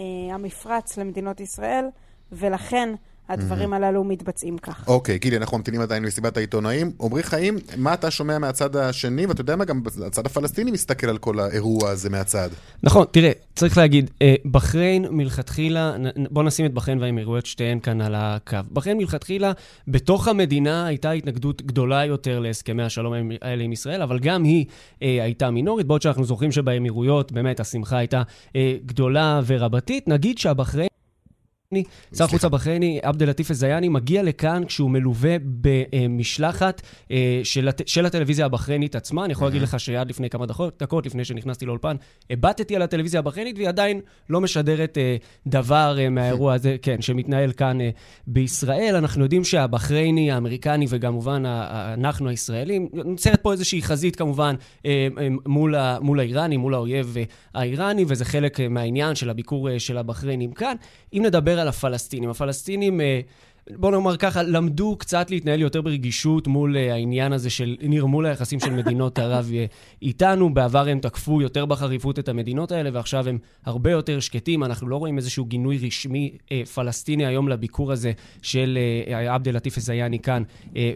אה, המפרץ למדינות ישראל, ולכן הדברים mm-hmm. הללו מתבצעים כך. אוקיי, גילי, אנחנו ממתינים עדיין לסיבת העיתונאים. עמרי חיים, מה אתה שומע מהצד השני? ואתה יודע מה, גם הצד הפלסטיני מסתכל על כל האירוע הזה מהצד. נכון, תראה, צריך להגיד, אה, בחריין מלכתחילה, בוא נשים את בחריין והאמירויות שתיהן כאן על הקו. בחריין מלכתחילה, בתוך המדינה הייתה התנגדות גדולה יותר להסכמי השלום האלה עם ישראל, אבל גם היא אה, הייתה מינורית, בעוד שאנחנו זוכרים שבאמירויות באמת השמחה הייתה אה, גדולה ורבתית. נגיד שהבחריין... שר החוץ הבחרייני, עבד אל-לטיף א-זיאני, מגיע לכאן כשהוא מלווה במשלחת אה, של, הט... של הטלוויזיה הבחריינית עצמה. אני יכול להגיד לך שעד לפני כמה דקות, דקות לפני שנכנסתי לאולפן, הבטתי על הטלוויזיה הבחריינית, והיא עדיין לא משדרת אה, דבר אה, מהאירוע הזה, כן, שמתנהל כאן בישראל. אנחנו יודעים שהבחרייני, האמריקני וכמובן אנחנו הישראלים, נוצרת פה איזושהי חזית כמובן מול, ה... מול האיראנים, מול האויב האיראני, וזה חלק מהעניין של הביקור של הבחריינים כאן. אם נדבר על הפלסטינים, הפלסטינים... אה, בוא נאמר ככה, למדו קצת להתנהל יותר ברגישות מול uh, העניין הזה של נרמול היחסים של מדינות ערב uh, איתנו. בעבר הם תקפו יותר בחריפות את המדינות האלה, ועכשיו הם הרבה יותר שקטים. אנחנו לא רואים איזשהו גינוי רשמי פלסטיני היום לביקור הזה של עבד אל-לטיף א-זיאני כאן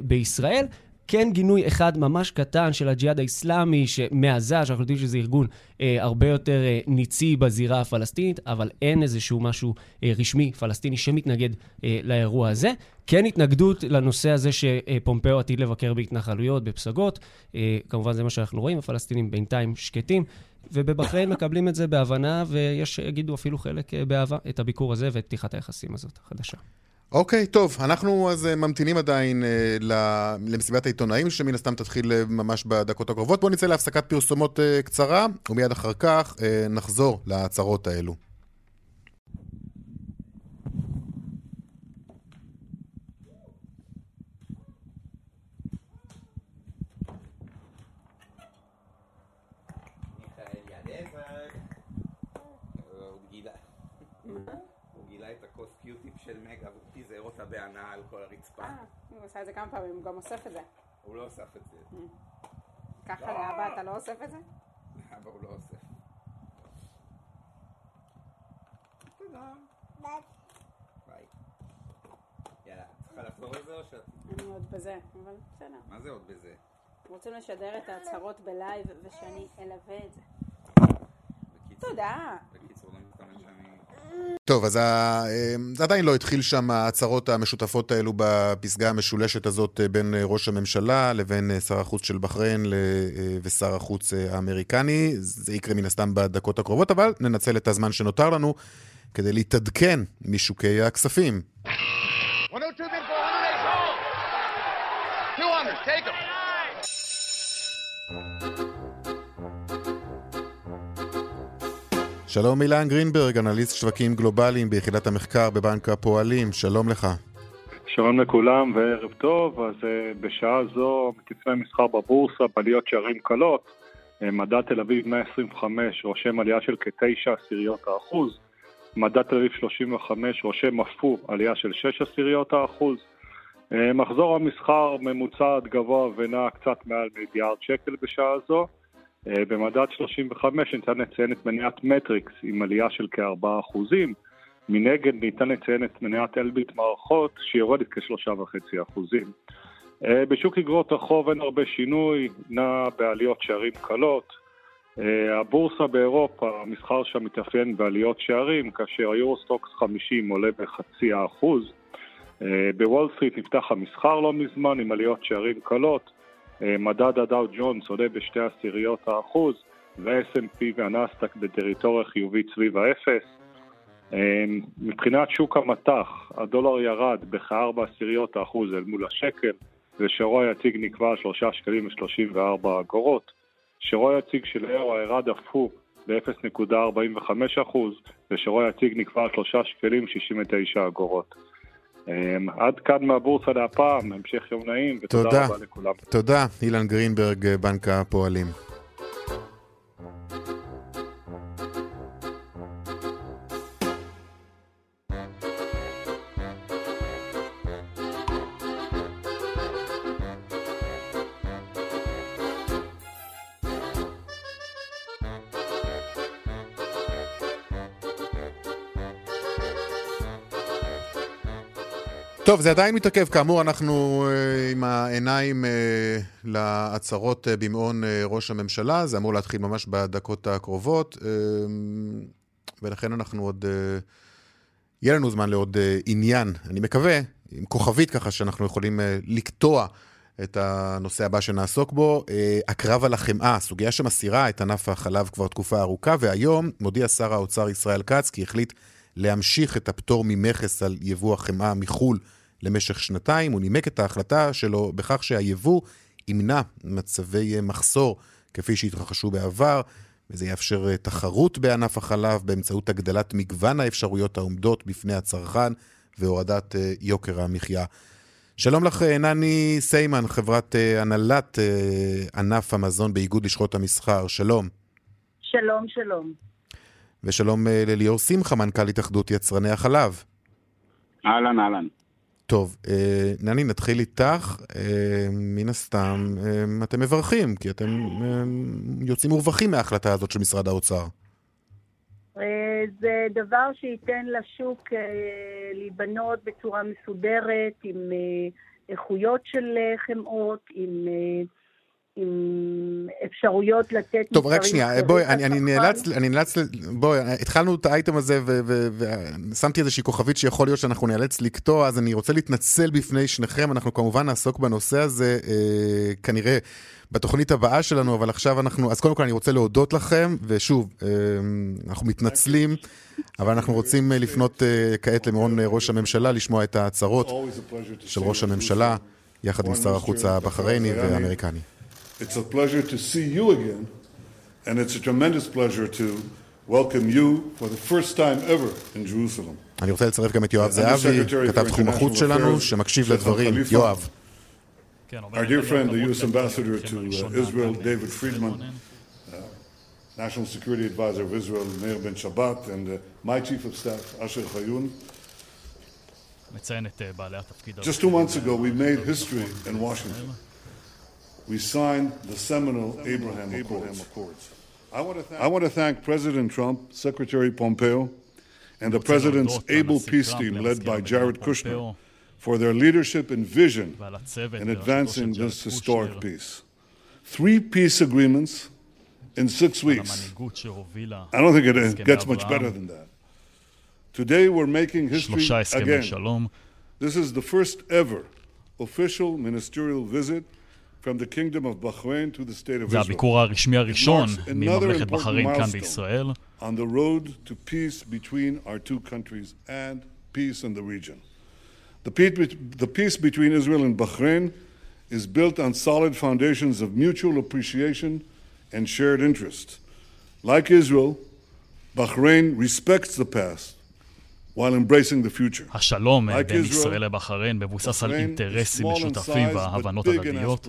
בישראל. כן גינוי אחד ממש קטן של הג'יהאד האיסלאמי מעזה, שאנחנו יודעים שזה ארגון אה, הרבה יותר אה, ניצי בזירה הפלסטינית, אבל אין איזשהו משהו אה, רשמי פלסטיני שמתנגד אה, לאירוע הזה. כן התנגדות לנושא הזה שפומפאו עתיד לבקר בהתנחלויות, בפסגות. אה, כמובן זה מה שאנחנו רואים, הפלסטינים בינתיים שקטים. ובבחריין מקבלים את זה בהבנה, ויש שיגידו אפילו חלק אה, באהבה, את הביקור הזה ואת פתיחת היחסים הזאת החדשה. אוקיי, טוב, אנחנו אז אה, ממתינים עדיין uh, למסיבת העיתונאים, שמן הסתם תתחיל uh, ממש בדקות הקרובות. בואו נצא להפסקת פרסומות קצרה, ומיד אחר כך נחזור להצהרות האלו. בהנאה על כל הרצפה. עושה את זה כמה פעמים, הוא גם אוסף את זה. הוא לא אוסף את זה. Mm. ככה לא. לאבא אתה לא אוסף את זה? לאבא הוא לא אוסף. תודה. ביי. יאללה, צריכה לחזור לזה או שאת... אני עוד בזה, אבל בסדר. מה זה עוד בזה? רוצים לשדר את ההצהרות בלייב ושאני אלווה את זה. תודה. בקיצור, לא מתכוון שאני... טוב, אז. אמ, זה עדיין לא התחיל שם ההצהרות המשותפות האלו בפסגה המשולשת הזאת אה, בין אה, ראש הממשלה לבין אה, שר החוץ של בחריין ושר החוץ האמריקני. זה יקרה מן הסתם בדקות הקרובות, אבל ננצל את הזמן שנותר לנו כדי להתעדכן משוקי הכספים. 102, 200, take them. שלום אילן גרינברג, אנליסט שווקים גלובליים ביחידת המחקר בבנק הפועלים, שלום לך. שלום לכולם וערב טוב, אז uh, בשעה זו מקצבי מסחר בבורסה בעליות שערים קלות, uh, מדד תל אביב 125 רושם עלייה של כתשע עשיריות האחוז, מדד תל אביב 35 רושם אף הוא עלייה של שש עשיריות האחוז, uh, מחזור המסחר ממוצע עד גבוה ונע קצת מעל מיליארד שקל בשעה זו, במדד 35 ניתן לציין את מניית מטריקס עם עלייה של כארבעה אחוזים, מנגד ניתן לציין את מניית אלביט מערכות שיורדת כשלושה וחצי אחוזים. אה, בשוק אגרות החוב אין הרבה שינוי, נע בעליות שערים קלות. אה, הבורסה באירופה, המסחר שם מתאפיין בעליות שערים, כאשר היורוסטוקס 50 עולה בחצי האחוז. אה, בוול סטריט נפתח המסחר לא מזמן עם עליות שערים קלות. מדד הדאו ג'ונס עולה בשתי עשיריות האחוז, וה-S&P והנסטק בטריטוריה חיובית סביב האפס. אמ, מבחינת שוק המטח, הדולר ירד בכ-4 עשיריות האחוז אל מול השקל, ושרו היציג נקבע 3 שקלים ו-34 אגורות. שרו היציג של אירו ירד אף הוא ב-0.45 אחוז, ושרו היציג נקבע 3 שקלים ו-69 אגורות. אמ, עד כאן מהבורסה להפעם, המשך יום נעים, ותודה רבה לכולם. תודה, אילן גרינברג, בנק הפועלים. טוב, זה עדיין מתעכב. כאמור, אנחנו uh, עם העיניים uh, להצהרות uh, במעון ראש הממשלה. זה אמור להתחיל ממש בדקות הקרובות, ולכן אנחנו עוד... יהיה לנו זמן לעוד עניין, אני מקווה, עם כוכבית ככה, שאנחנו יכולים לקטוע את הנושא הבא שנעסוק בו. הקרב על החמאה, סוגיה שמסעירה את ענף החלב כבר תקופה ארוכה, והיום מודיע שר האוצר ישראל כץ כי החליט להמשיך את הפטור ממכס על יבוא החמאה מחו"ל למשך שנתיים. הוא נימק את ההחלטה שלו בכך שהיבוא ימנע מצבי מחסור כפי שהתרחשו בעבר, וזה יאפשר אה, תחרות בענף החלב באמצעות הגדלת מגוון האפשרויות העומדות בפני הצרכן והורדת אה, יוקר המחיה. שלום לך, אה, נני סיימן, חברת הנהלת ענף המזון באיגוד לשכות המסחר. שלום. שלום, שלום. ושלום לליאור שמחה, מנכ"ל התאחדות יצרני החלב. אהלן, אהלן. טוב, אה, נני, נתחיל איתך. אה, מן הסתם, אה, אתם מברכים, כי אתם יוצאים מורווחים מההחלטה הזאת של משרד האוצר. זה דבר שייתן לשוק להיבנות בצורה מסודרת, עם איכויות של חמאות, עם עם אפשרויות לתת... טוב, רק שנייה, בואי, אני, אני נאלץ, אני נאלץ, בואי, התחלנו את האייטם הזה ושמתי איזושהי כוכבית שיכול להיות שאנחנו נאלץ לקטוע, אז אני רוצה להתנצל בפני שניכם, אנחנו כמובן נעסוק בנושא הזה אה, כנראה בתוכנית הבאה שלנו, אבל עכשיו אנחנו, אז קודם כל אני רוצה להודות לכם, ושוב, אה, אנחנו מתנצלים, אבל אנחנו רוצים לפנות אה, כעת למעון ראש הממשלה, לשמוע את ההצהרות של ראש הממשלה, יחד עם שר החוץ הבחרייני והאמריקני. It's a pleasure to see you again, and it's a tremendous pleasure to welcome you for the first time ever in Jerusalem. אני רוצה לצרף גם את יואב זהבי, כתב תחום החוץ שלנו, שמקשיב לדברים. יואב. Our dear friend, the U.S. Ambassador to uh, Israel, David Friedman, uh, National Security Advisor of Israel, Meir Ben Shabbat, and uh, my Chief of Staff, Asher Chayun. Just two months ago, we made history in Washington. we signed the seminal Abraham, Abraham Accords. Accords. I, want thank, I want to thank President Trump, Secretary Pompeo, and the President's able peace team led by Jared Kushner for their leadership and vision in advancing this historic peace. Three peace agreements in six weeks. I don't think it gets much better than that. Today we're making history again. This is the first ever official ministerial visit זה הביקור הרשמי הראשון מממלכת בחריין כאן בישראל. On the road to peace between our two countries and peace in the region. The peace, the peace between Israel and Bahrain is built on solid foundations of mutual appreciation and shared interest. Like Israel, Bahrain respects the past while embracing the future. השלום Like בין Israel, ישראל לבחריין מבוסס על אינטרסים משותפים והבנות הדדיות.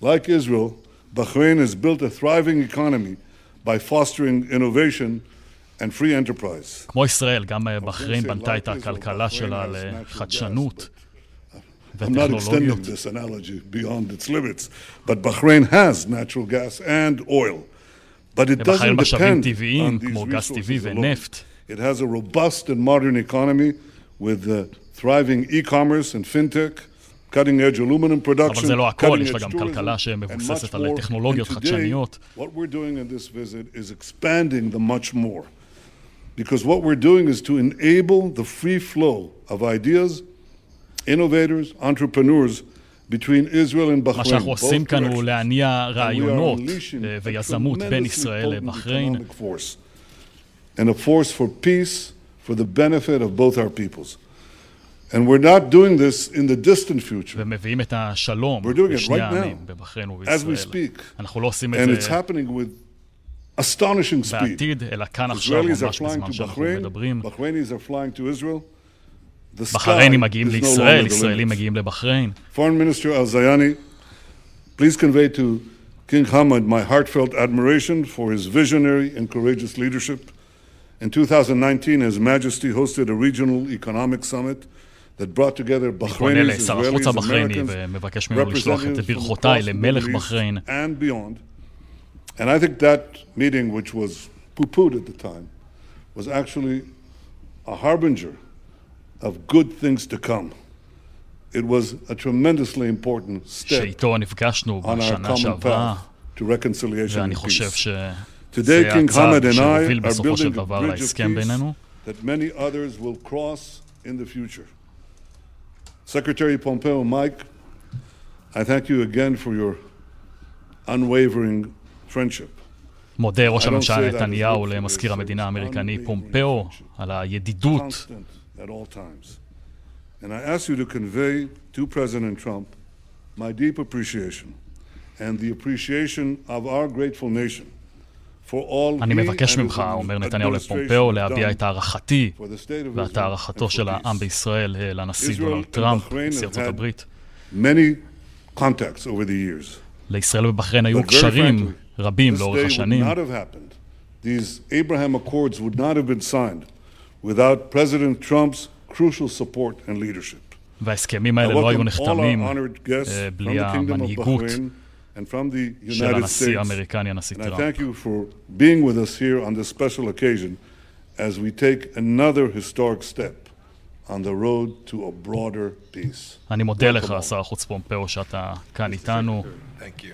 Like Israel, Bahrain has built a thriving economy by fostering innovation and free enterprise. כמו ישראל, גם בחריין בנתה את הכלכלה שלה לחדשנות I'm not extending וטכנולוגיות. this analogy beyond its limits, but Bahrain has natural gas and oil. But it לבחריין doesn't משאבים depend טבעיים on these כמו גז טבעי resources alone. ונפט. It has a robust and modern economy with uh, thriving e-commerce and fintech, cutting-edge aluminum production, אבל זה לא הכל, יש לה cutting-edge גם tourism, כלכלה and שמבוססת much על more. טכנולוגיות And today, חדשניות. What we're doing in this visit is expanding the much more. Because what we're doing is to enable the free flow of ideas, innovators, entrepreneurs between Israel and מה Bahrain. שאנחנו both עושים כאן הוא directions. להניע And we are רעיונות unleashing אה, a ויזמות בין tremendously ישראל potent לבחריין. economic force, and a force for peace for the benefit of both our peoples. And we're not doing this in the distant future. ומביאים את השלום We're doing it לשני right העמים, now, בבחריין as we ובישראל. speak. אנחנו לא עושים את And it's זה happening with astonishing speed. בעתיד, אלא כאן עכשיו, Israelis are ממש flying בזמן to שאנחנו Bahrain, מדברים. Bahrainis are flying to Israel. The sky בחריינים מגיעים is no לישראל, longer the ישראלים limit. מגיעים לבחריין. Foreign Minister Al Zayani, please convey to King Hamad my heartfelt admiration for his visionary and courageous leadership. In 2019, His Majesty hosted a regional economic summit that brought together אני פונה Bahrainis, לשר החוץ Israelis, הבחרייני Americans, ומבקש ממנו לשלוח את representatives from ברכותיי across the למלך Middle East בחריין. and beyond. And I think that meeting, which was poo-pooed at the time, was actually a harbinger of good things to come. It was a tremendously important step שאיתו נפגשנו on our בשנה common שעברה, path to reconciliation ואני and חושב peace. שזה Today, King הצעד Hamad and I שהוביל are בסופו של building a דבר bridge of להסכם peace בינינו. that many others will cross in the future. Secretary Pompeo, Mike, I thank you again for your unwavering friendship. מודה ראש I don't say הממשלה that as נתניהו lip service, למזכיר it's המדינה האמריקני unwavering פומפאו על הידידות constant at all times. And I ask you to convey to President Trump my deep appreciation and the appreciation of our grateful nation for all אני מבקש ממך, אומר נתניהו לפומפאו, להביע את הערכתי ואת הערכתו של העם. בישראל אה, לנשיא דונלד טראמפ, נשיא ארצות הברית. many contacts over the years. לישראל ובחריין היו קשרים רבים לאורך השנים. וההסכמים האלה לא היו נחתמים אה, בלי המנהיגות and from the של United הנשיא States. האמריקני, הנשיא And I טראמפ. thank you for being with us here on this special occasion as we take another historic step on the road to a broader peace. אני מודה Welcome לך, all. שר החוץ פומפאו, שאתה כאן איתנו. Thank you.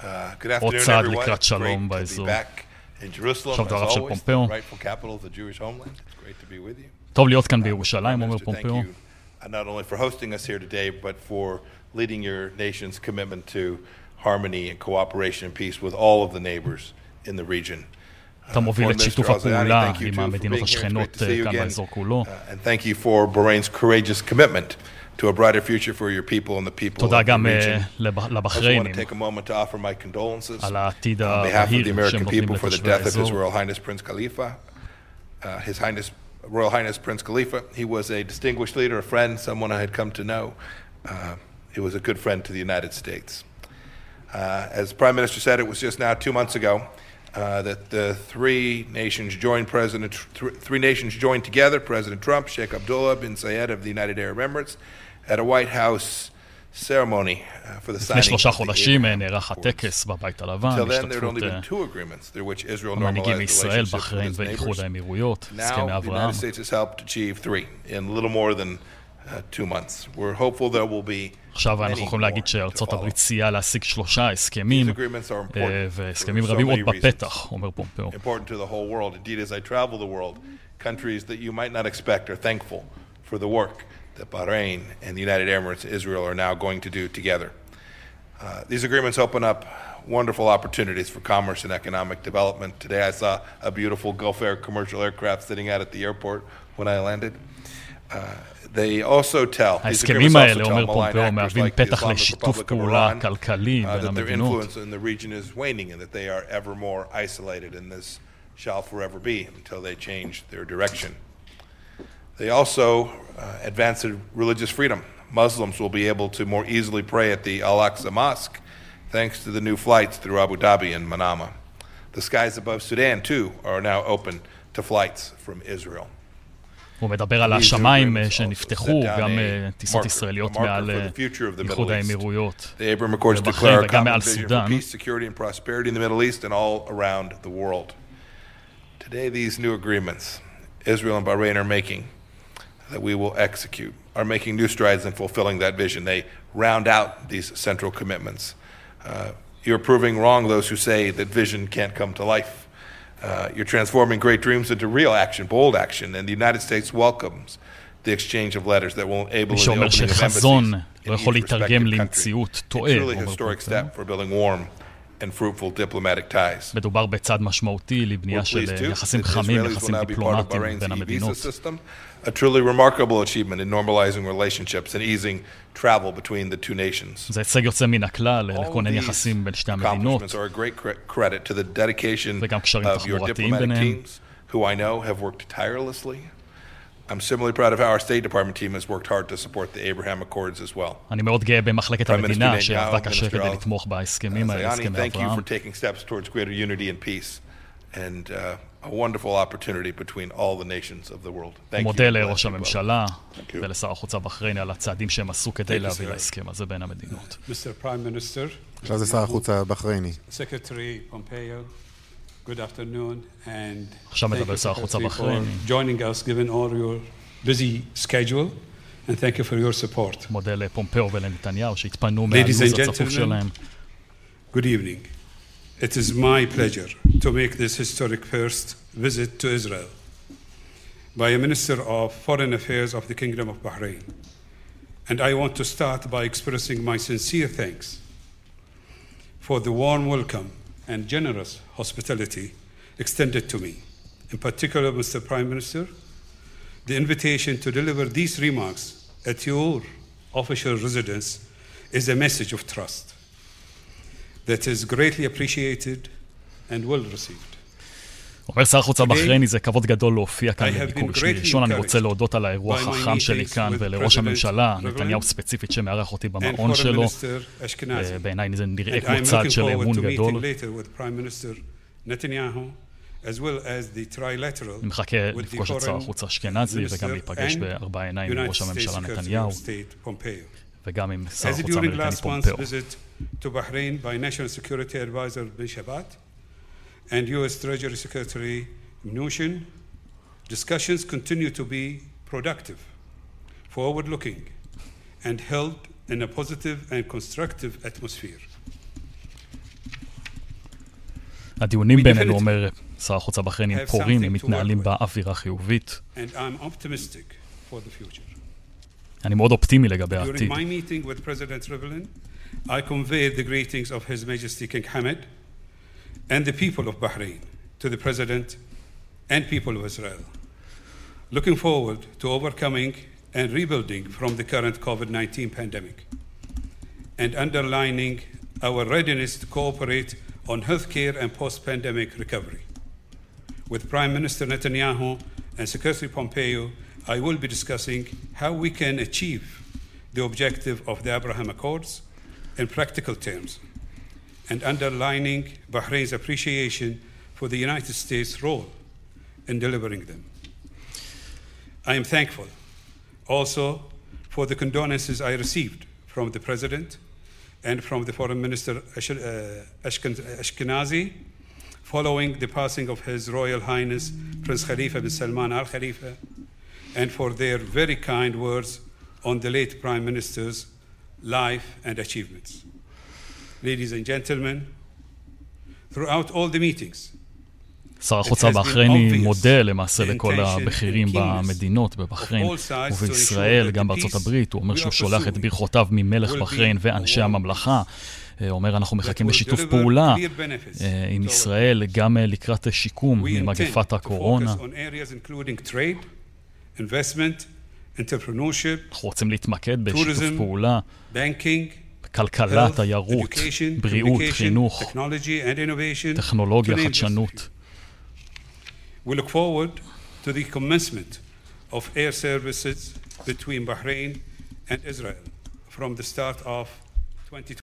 Uh, good עוד afternoon, צעד everyone. לקראת It's שלום great to be באזור. back in Jerusalem, עכשיו as דבריו של always, פומפאו. the rightful capital of the Jewish homeland. It's great to be with you. טוב להיות כאן בירושלים, אומר Mr. Thank פומפאו. you uh, not only for hosting us here today, but for leading your nation's commitment to harmony and cooperation and peace with all of the neighbors in the region. אתה מוביל Foreign את שיתוף Minister Al Zayani, הפעולה thank you עם too for המדינות being here. It's השכנות great to see אה, you כאן again. באזור כולו. Uh, And thank you for Bahrain's courageous commitment to a brighter future for your people and the people תודה of the גם אה, region. לב- I also want לבחריינים to take a moment to offer my condolences על העתיד on behalf of the הבהיר שהם American נותנים people for the לתושבי death of His האזור. Royal Highness Prince Khalifa. Uh, His Highness, Royal Highness Prince Khalifa, he was a distinguished leader, a friend, someone I had come to know. Uh, he was a good friend to the United States. Uh, as the Prime Minister said, it was just now two months ago uh, that the three nations joined President, th- three nations joined together, President Trump, Sheikh Abdullah bin Zayed of the United Arab Emirates, at a White House ceremony uh, for the לפני signing שלושה of the חודשים אה, נערך הטקס בבית הלבן, Till then, there had only בהשתתפות been אה, two agreements through which Israel המנהיגים normalized מישראל, relationships with בחריין its ואיחוד neighbors. האמירויות, הסכמי Now, the אברהם. United States has helped achieve three in a little more than uh, two months. We're hopeful there will be עכשיו אנחנו many יכולים more להגיד שארצות to follow. הברית סייעה להשיג שלושה הסכמים, These agreements are אה, important והסכמים for so רבים עוד many reasons. בפתח, אומר פומפאו. important to the whole world. Indeed, as I travel the world, countries that you might not expect are thankful for the work that Bahrain and the United Emirates, Israel, are now going to do together. Uh, these agreements open up wonderful opportunities for commerce and economic development. Today, I saw a beautiful Gulf Air commercial aircraft sitting out at the airport when I landed. Uh, they also tell, these ההסכמים agreements also האלה, tell אומר malign פומפאו, actors מהווים like the פתח Islamic לשיתוף Republic of פעולה Iran, כלכלי uh, בין that their המדינות. influence in the region is waning and that they are ever more isolated and this shall forever be until they change their direction. They also uh, advanced religious freedom. Muslims will be able to more easily pray at the Al Aqsa Mosque thanks to the new flights through Abu Dhabi and Manama. The skies above Sudan, too, are now open to flights from Israel. הוא מדבר על השמיים אה, שנפתחו, גם אה, טיסות ישראליות מעל אה, איחוד האמירויות, ובחריין וגם מעל סודאן. Today these new agreements Israel and Bahrain are making that we will execute are making new strides in fulfilling that vision. They round out these central commitments. Uh, you're proving wrong those who say that vision can't come to life. Uh, you're transforming great dreams into real action, bold action, and the United States welcomes the exchange of letters that will enable the opening of embassies for building warm and fruitful diplomatic ties. מדובר בצעד משמעותי לבנייה של יחסים חמים, יחסים דיפלומטיים בין המדינות. A truly remarkable achievement in normalizing relationships and easing travel between the two nations. זה הישג יוצא מן הכלל לכונן יחסים בין שתי המדינות. are a great credit to the dedication וגם קשרים of your diplomatic teams, who I know have worked tirelessly. I'm similarly proud of how our State Department team has worked hard to support the Abraham Accords as well. אני מאוד גאה במחלקת המדינה שעבדה קשה כדי לתמוך בהסכמים האלה, הסכמי Thank you אברהם. for taking steps towards greater unity and peace and uh, a wonderful opportunity between all the nations of the world. Thank you. מודה לראש הממשלה ולשר החוץ הבחרייני על הצעדים שהם עשו כדי להביא להסכם הזה בין המדינות. Mr. Prime Minister, עכשיו זה שר החוץ הבחרייני. Secretary Pompeo, good afternoon, and עכשיו thank מדבר you, שר החוץ Secretary, הבחרייני. for joining us given all your busy schedule, and thank you for your support. מודה לפומפאו ולנתניהו שהתפנו Ladies מהלו"ז and הצפוף gentlemen, שלהם. good evening. It is my pleasure to make this historic first visit to Israel by a Minister of Foreign Affairs of the Kingdom of Bahrain. And I want to start by expressing my sincere thanks for the warm welcome and generous hospitality extended to me. In particular, Mr. Prime Minister, the invitation to deliver these remarks at your official residence is a message of trust that is greatly appreciated and well received. אומר שר החוץ הבחרייני, זה כבוד גדול להופיע כאן בביקור רשמי ראשון. אני רוצה להודות על האירוח החם שלי כאן ולראש הממשלה, נתניהו ספציפית, שמארח אותי במעון שלו. אה, בעיניי זה נראה כמו צעד של אמון גדול. אני מחכה לפגוש את שר החוץ האשכנזי וגם להיפגש בארבע עיניים עם ראש הממשלה נתניהו וגם עם שר החוץ האמריקני פומפאו. visit to Bahrain by National Security Advisor bin Shabat and U.S. Treasury Secretary Mnuchin, discussions continue to be productive, forward-looking, and held in a positive and constructive atmosphere. הדיונים בינינו, אומר שר החוץ הבחרייני, הם פורים, הם מתנהלים באווירה חיובית. And I'm optimistic for the future. אני מאוד אופטימי לגבי During העתיד. I conveyed the greetings of His Majesty King Hamad and the people of Bahrain to the President and people of Israel. Looking forward to overcoming and rebuilding from the current COVID 19 pandemic and underlining our readiness to cooperate on healthcare and post pandemic recovery. With Prime Minister Netanyahu and Secretary Pompeo, I will be discussing how we can achieve the objective of the Abraham Accords in practical terms and underlining Bahrain's appreciation for the United States' role in delivering them. I am thankful also for the condolences I received from the President and from the Foreign Minister uh, Ashken- Ashkenazi following the passing of His Royal Highness Prince Khalifa bin Salman Al Khalifa and for their very kind words on the late Prime Minister's life and achievements. Ladies and gentlemen, throughout all the meetings, שר החוץ הבחרייני מודה למעשה לכל הבכירים במדינות, בבחריין ובישראל, גם בארצות הברית. הוא אומר שהוא שולח את ברכותיו ממלך בחריין ואנשי הממלכה. אה, אומר, אנחנו מחכים לשיתוף פעולה אה, עם ישראל, גם אה, לקראת שיקום ממגפת הקורונה. investment, entrepreneurship, אנחנו רוצים להתמקד בשיתוף פעולה, banking, כלכלה, תיירות, education, בריאות, חינוך, technology and innovation, טכנולוגיה, חדשנות. We look forward to the commencement of air services between Bahrain and Israel from the start of 2020.